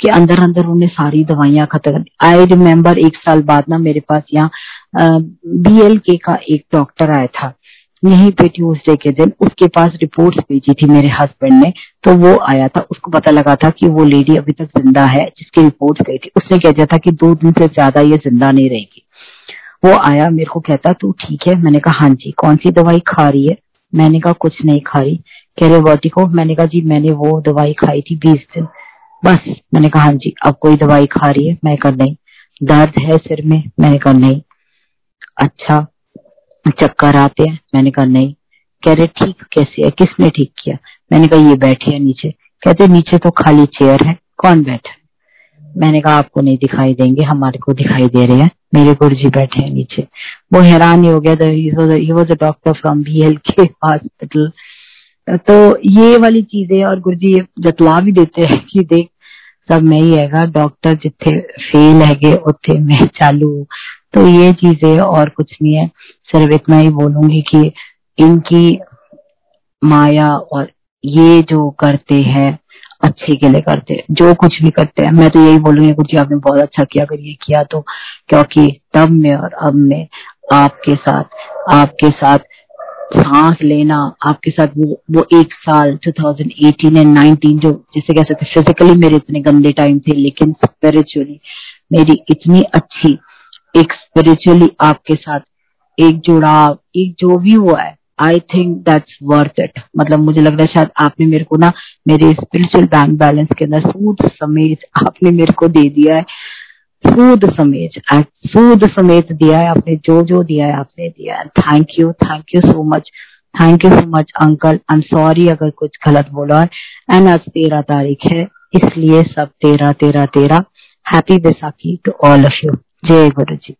के अंदर अंदर उन्होंने सारी दवाइयाँ खत्म कर दी। आई रिमेम्बर एक साल बाद ना मेरे पास यहाँ बी एल के का एक डॉक्टर आया था। यहीं पे ट्यूजडे के दिन उसके पास रिपोर्ट्स भेजी थी मेरे हस्बैंड ने तो वो आया था, उसको पता लगा था कि वो लेडी अभी तक ज़िंदा है, जिसकी रिपोर्ट गई थी। उसने कह दिया था कि दो दिन से ज़्यादा ये ज़िंदा नहीं रहेगी। वो आया, मेरे को कहता, तू ठीक है? मैंने कहा हाँ जी, कौन सी दवाई खा रही है? मैंने कहा, कुछ नहीं खा रही। कह रहे वर्टिको मैंने कहा, जी, मैंने वो दवाई खाई थी बीस दिन। बस। मैंने कहा हाँ जी, अब कोई दवाई खा रही है? मैं कहा, नहीं। दर्द है सिर में? मैंने कहा, नहीं। अच्छा चक्कर आते हैं। मैंने कहा, नहीं। कह रहे, ठीक, कैसे है? किसने ठीक किया? मैंने कहा, ये बैठे हैं नीचे। कहते, नीचे तो खाली चेयर है, कौन बैठा? मैंने कहा, आपको नहीं दिखाई देंगे हमारे को दिखाई दे रहे हैं। मेरे गुरु जी बैठे हैं नीचे। वो हैरान ही हो गया was a doctor from B L K hospital तो ये वाली चीज़ें, और गुरु जी जतला भी देते हैं कि देख, सब मैं ही है डॉक्टर जिथे फेल है मैं चालू तो ये चीज़ें और कुछ नहीं है। सिर्फ़ इतना ही बोलूँगी कि इनकी माया और ये जो करते हैं, अच्छे के लिए करते हैं, जो कुछ भी करते हैं। मैं तो यही बोलूँगी कुछ आपने बहुत अच्छा किया। अगर ये किया तो क्योंकि तब में और अब में आपके साथ आपके साथ सांस लेना, आपके साथ वो वो एक साल 2018 एंड 19 जो, जिसे कह सकते फिजिकली मेरे इतने गंदे टाइम थे, लेकिन स्पिरिचुअली मेरी इतनी अच्छी एक स्पिरिचुअली आपके साथ एक जुड़ाव, एक जो भी हुआ है I think that's worth it मतलब मुझे लग रहा है शायद आपने मेरे को ना मेरे स्पिरिचुअल बैंक बैलेंस के अंदर सूद समेत आपने मेरे को दे दिया है। सूद समेत सूद समेत दिया है आपने, जो जो दिया है आपने दिया है। Thank you thank you so much thank you so much uncle I am sorry अगर कुछ गलत बोला है। एंड आज तेरह तारीख है, इसलिए सब तेरह तेरह तेरह। Happy Baisakhi to all of you जय गुरु जी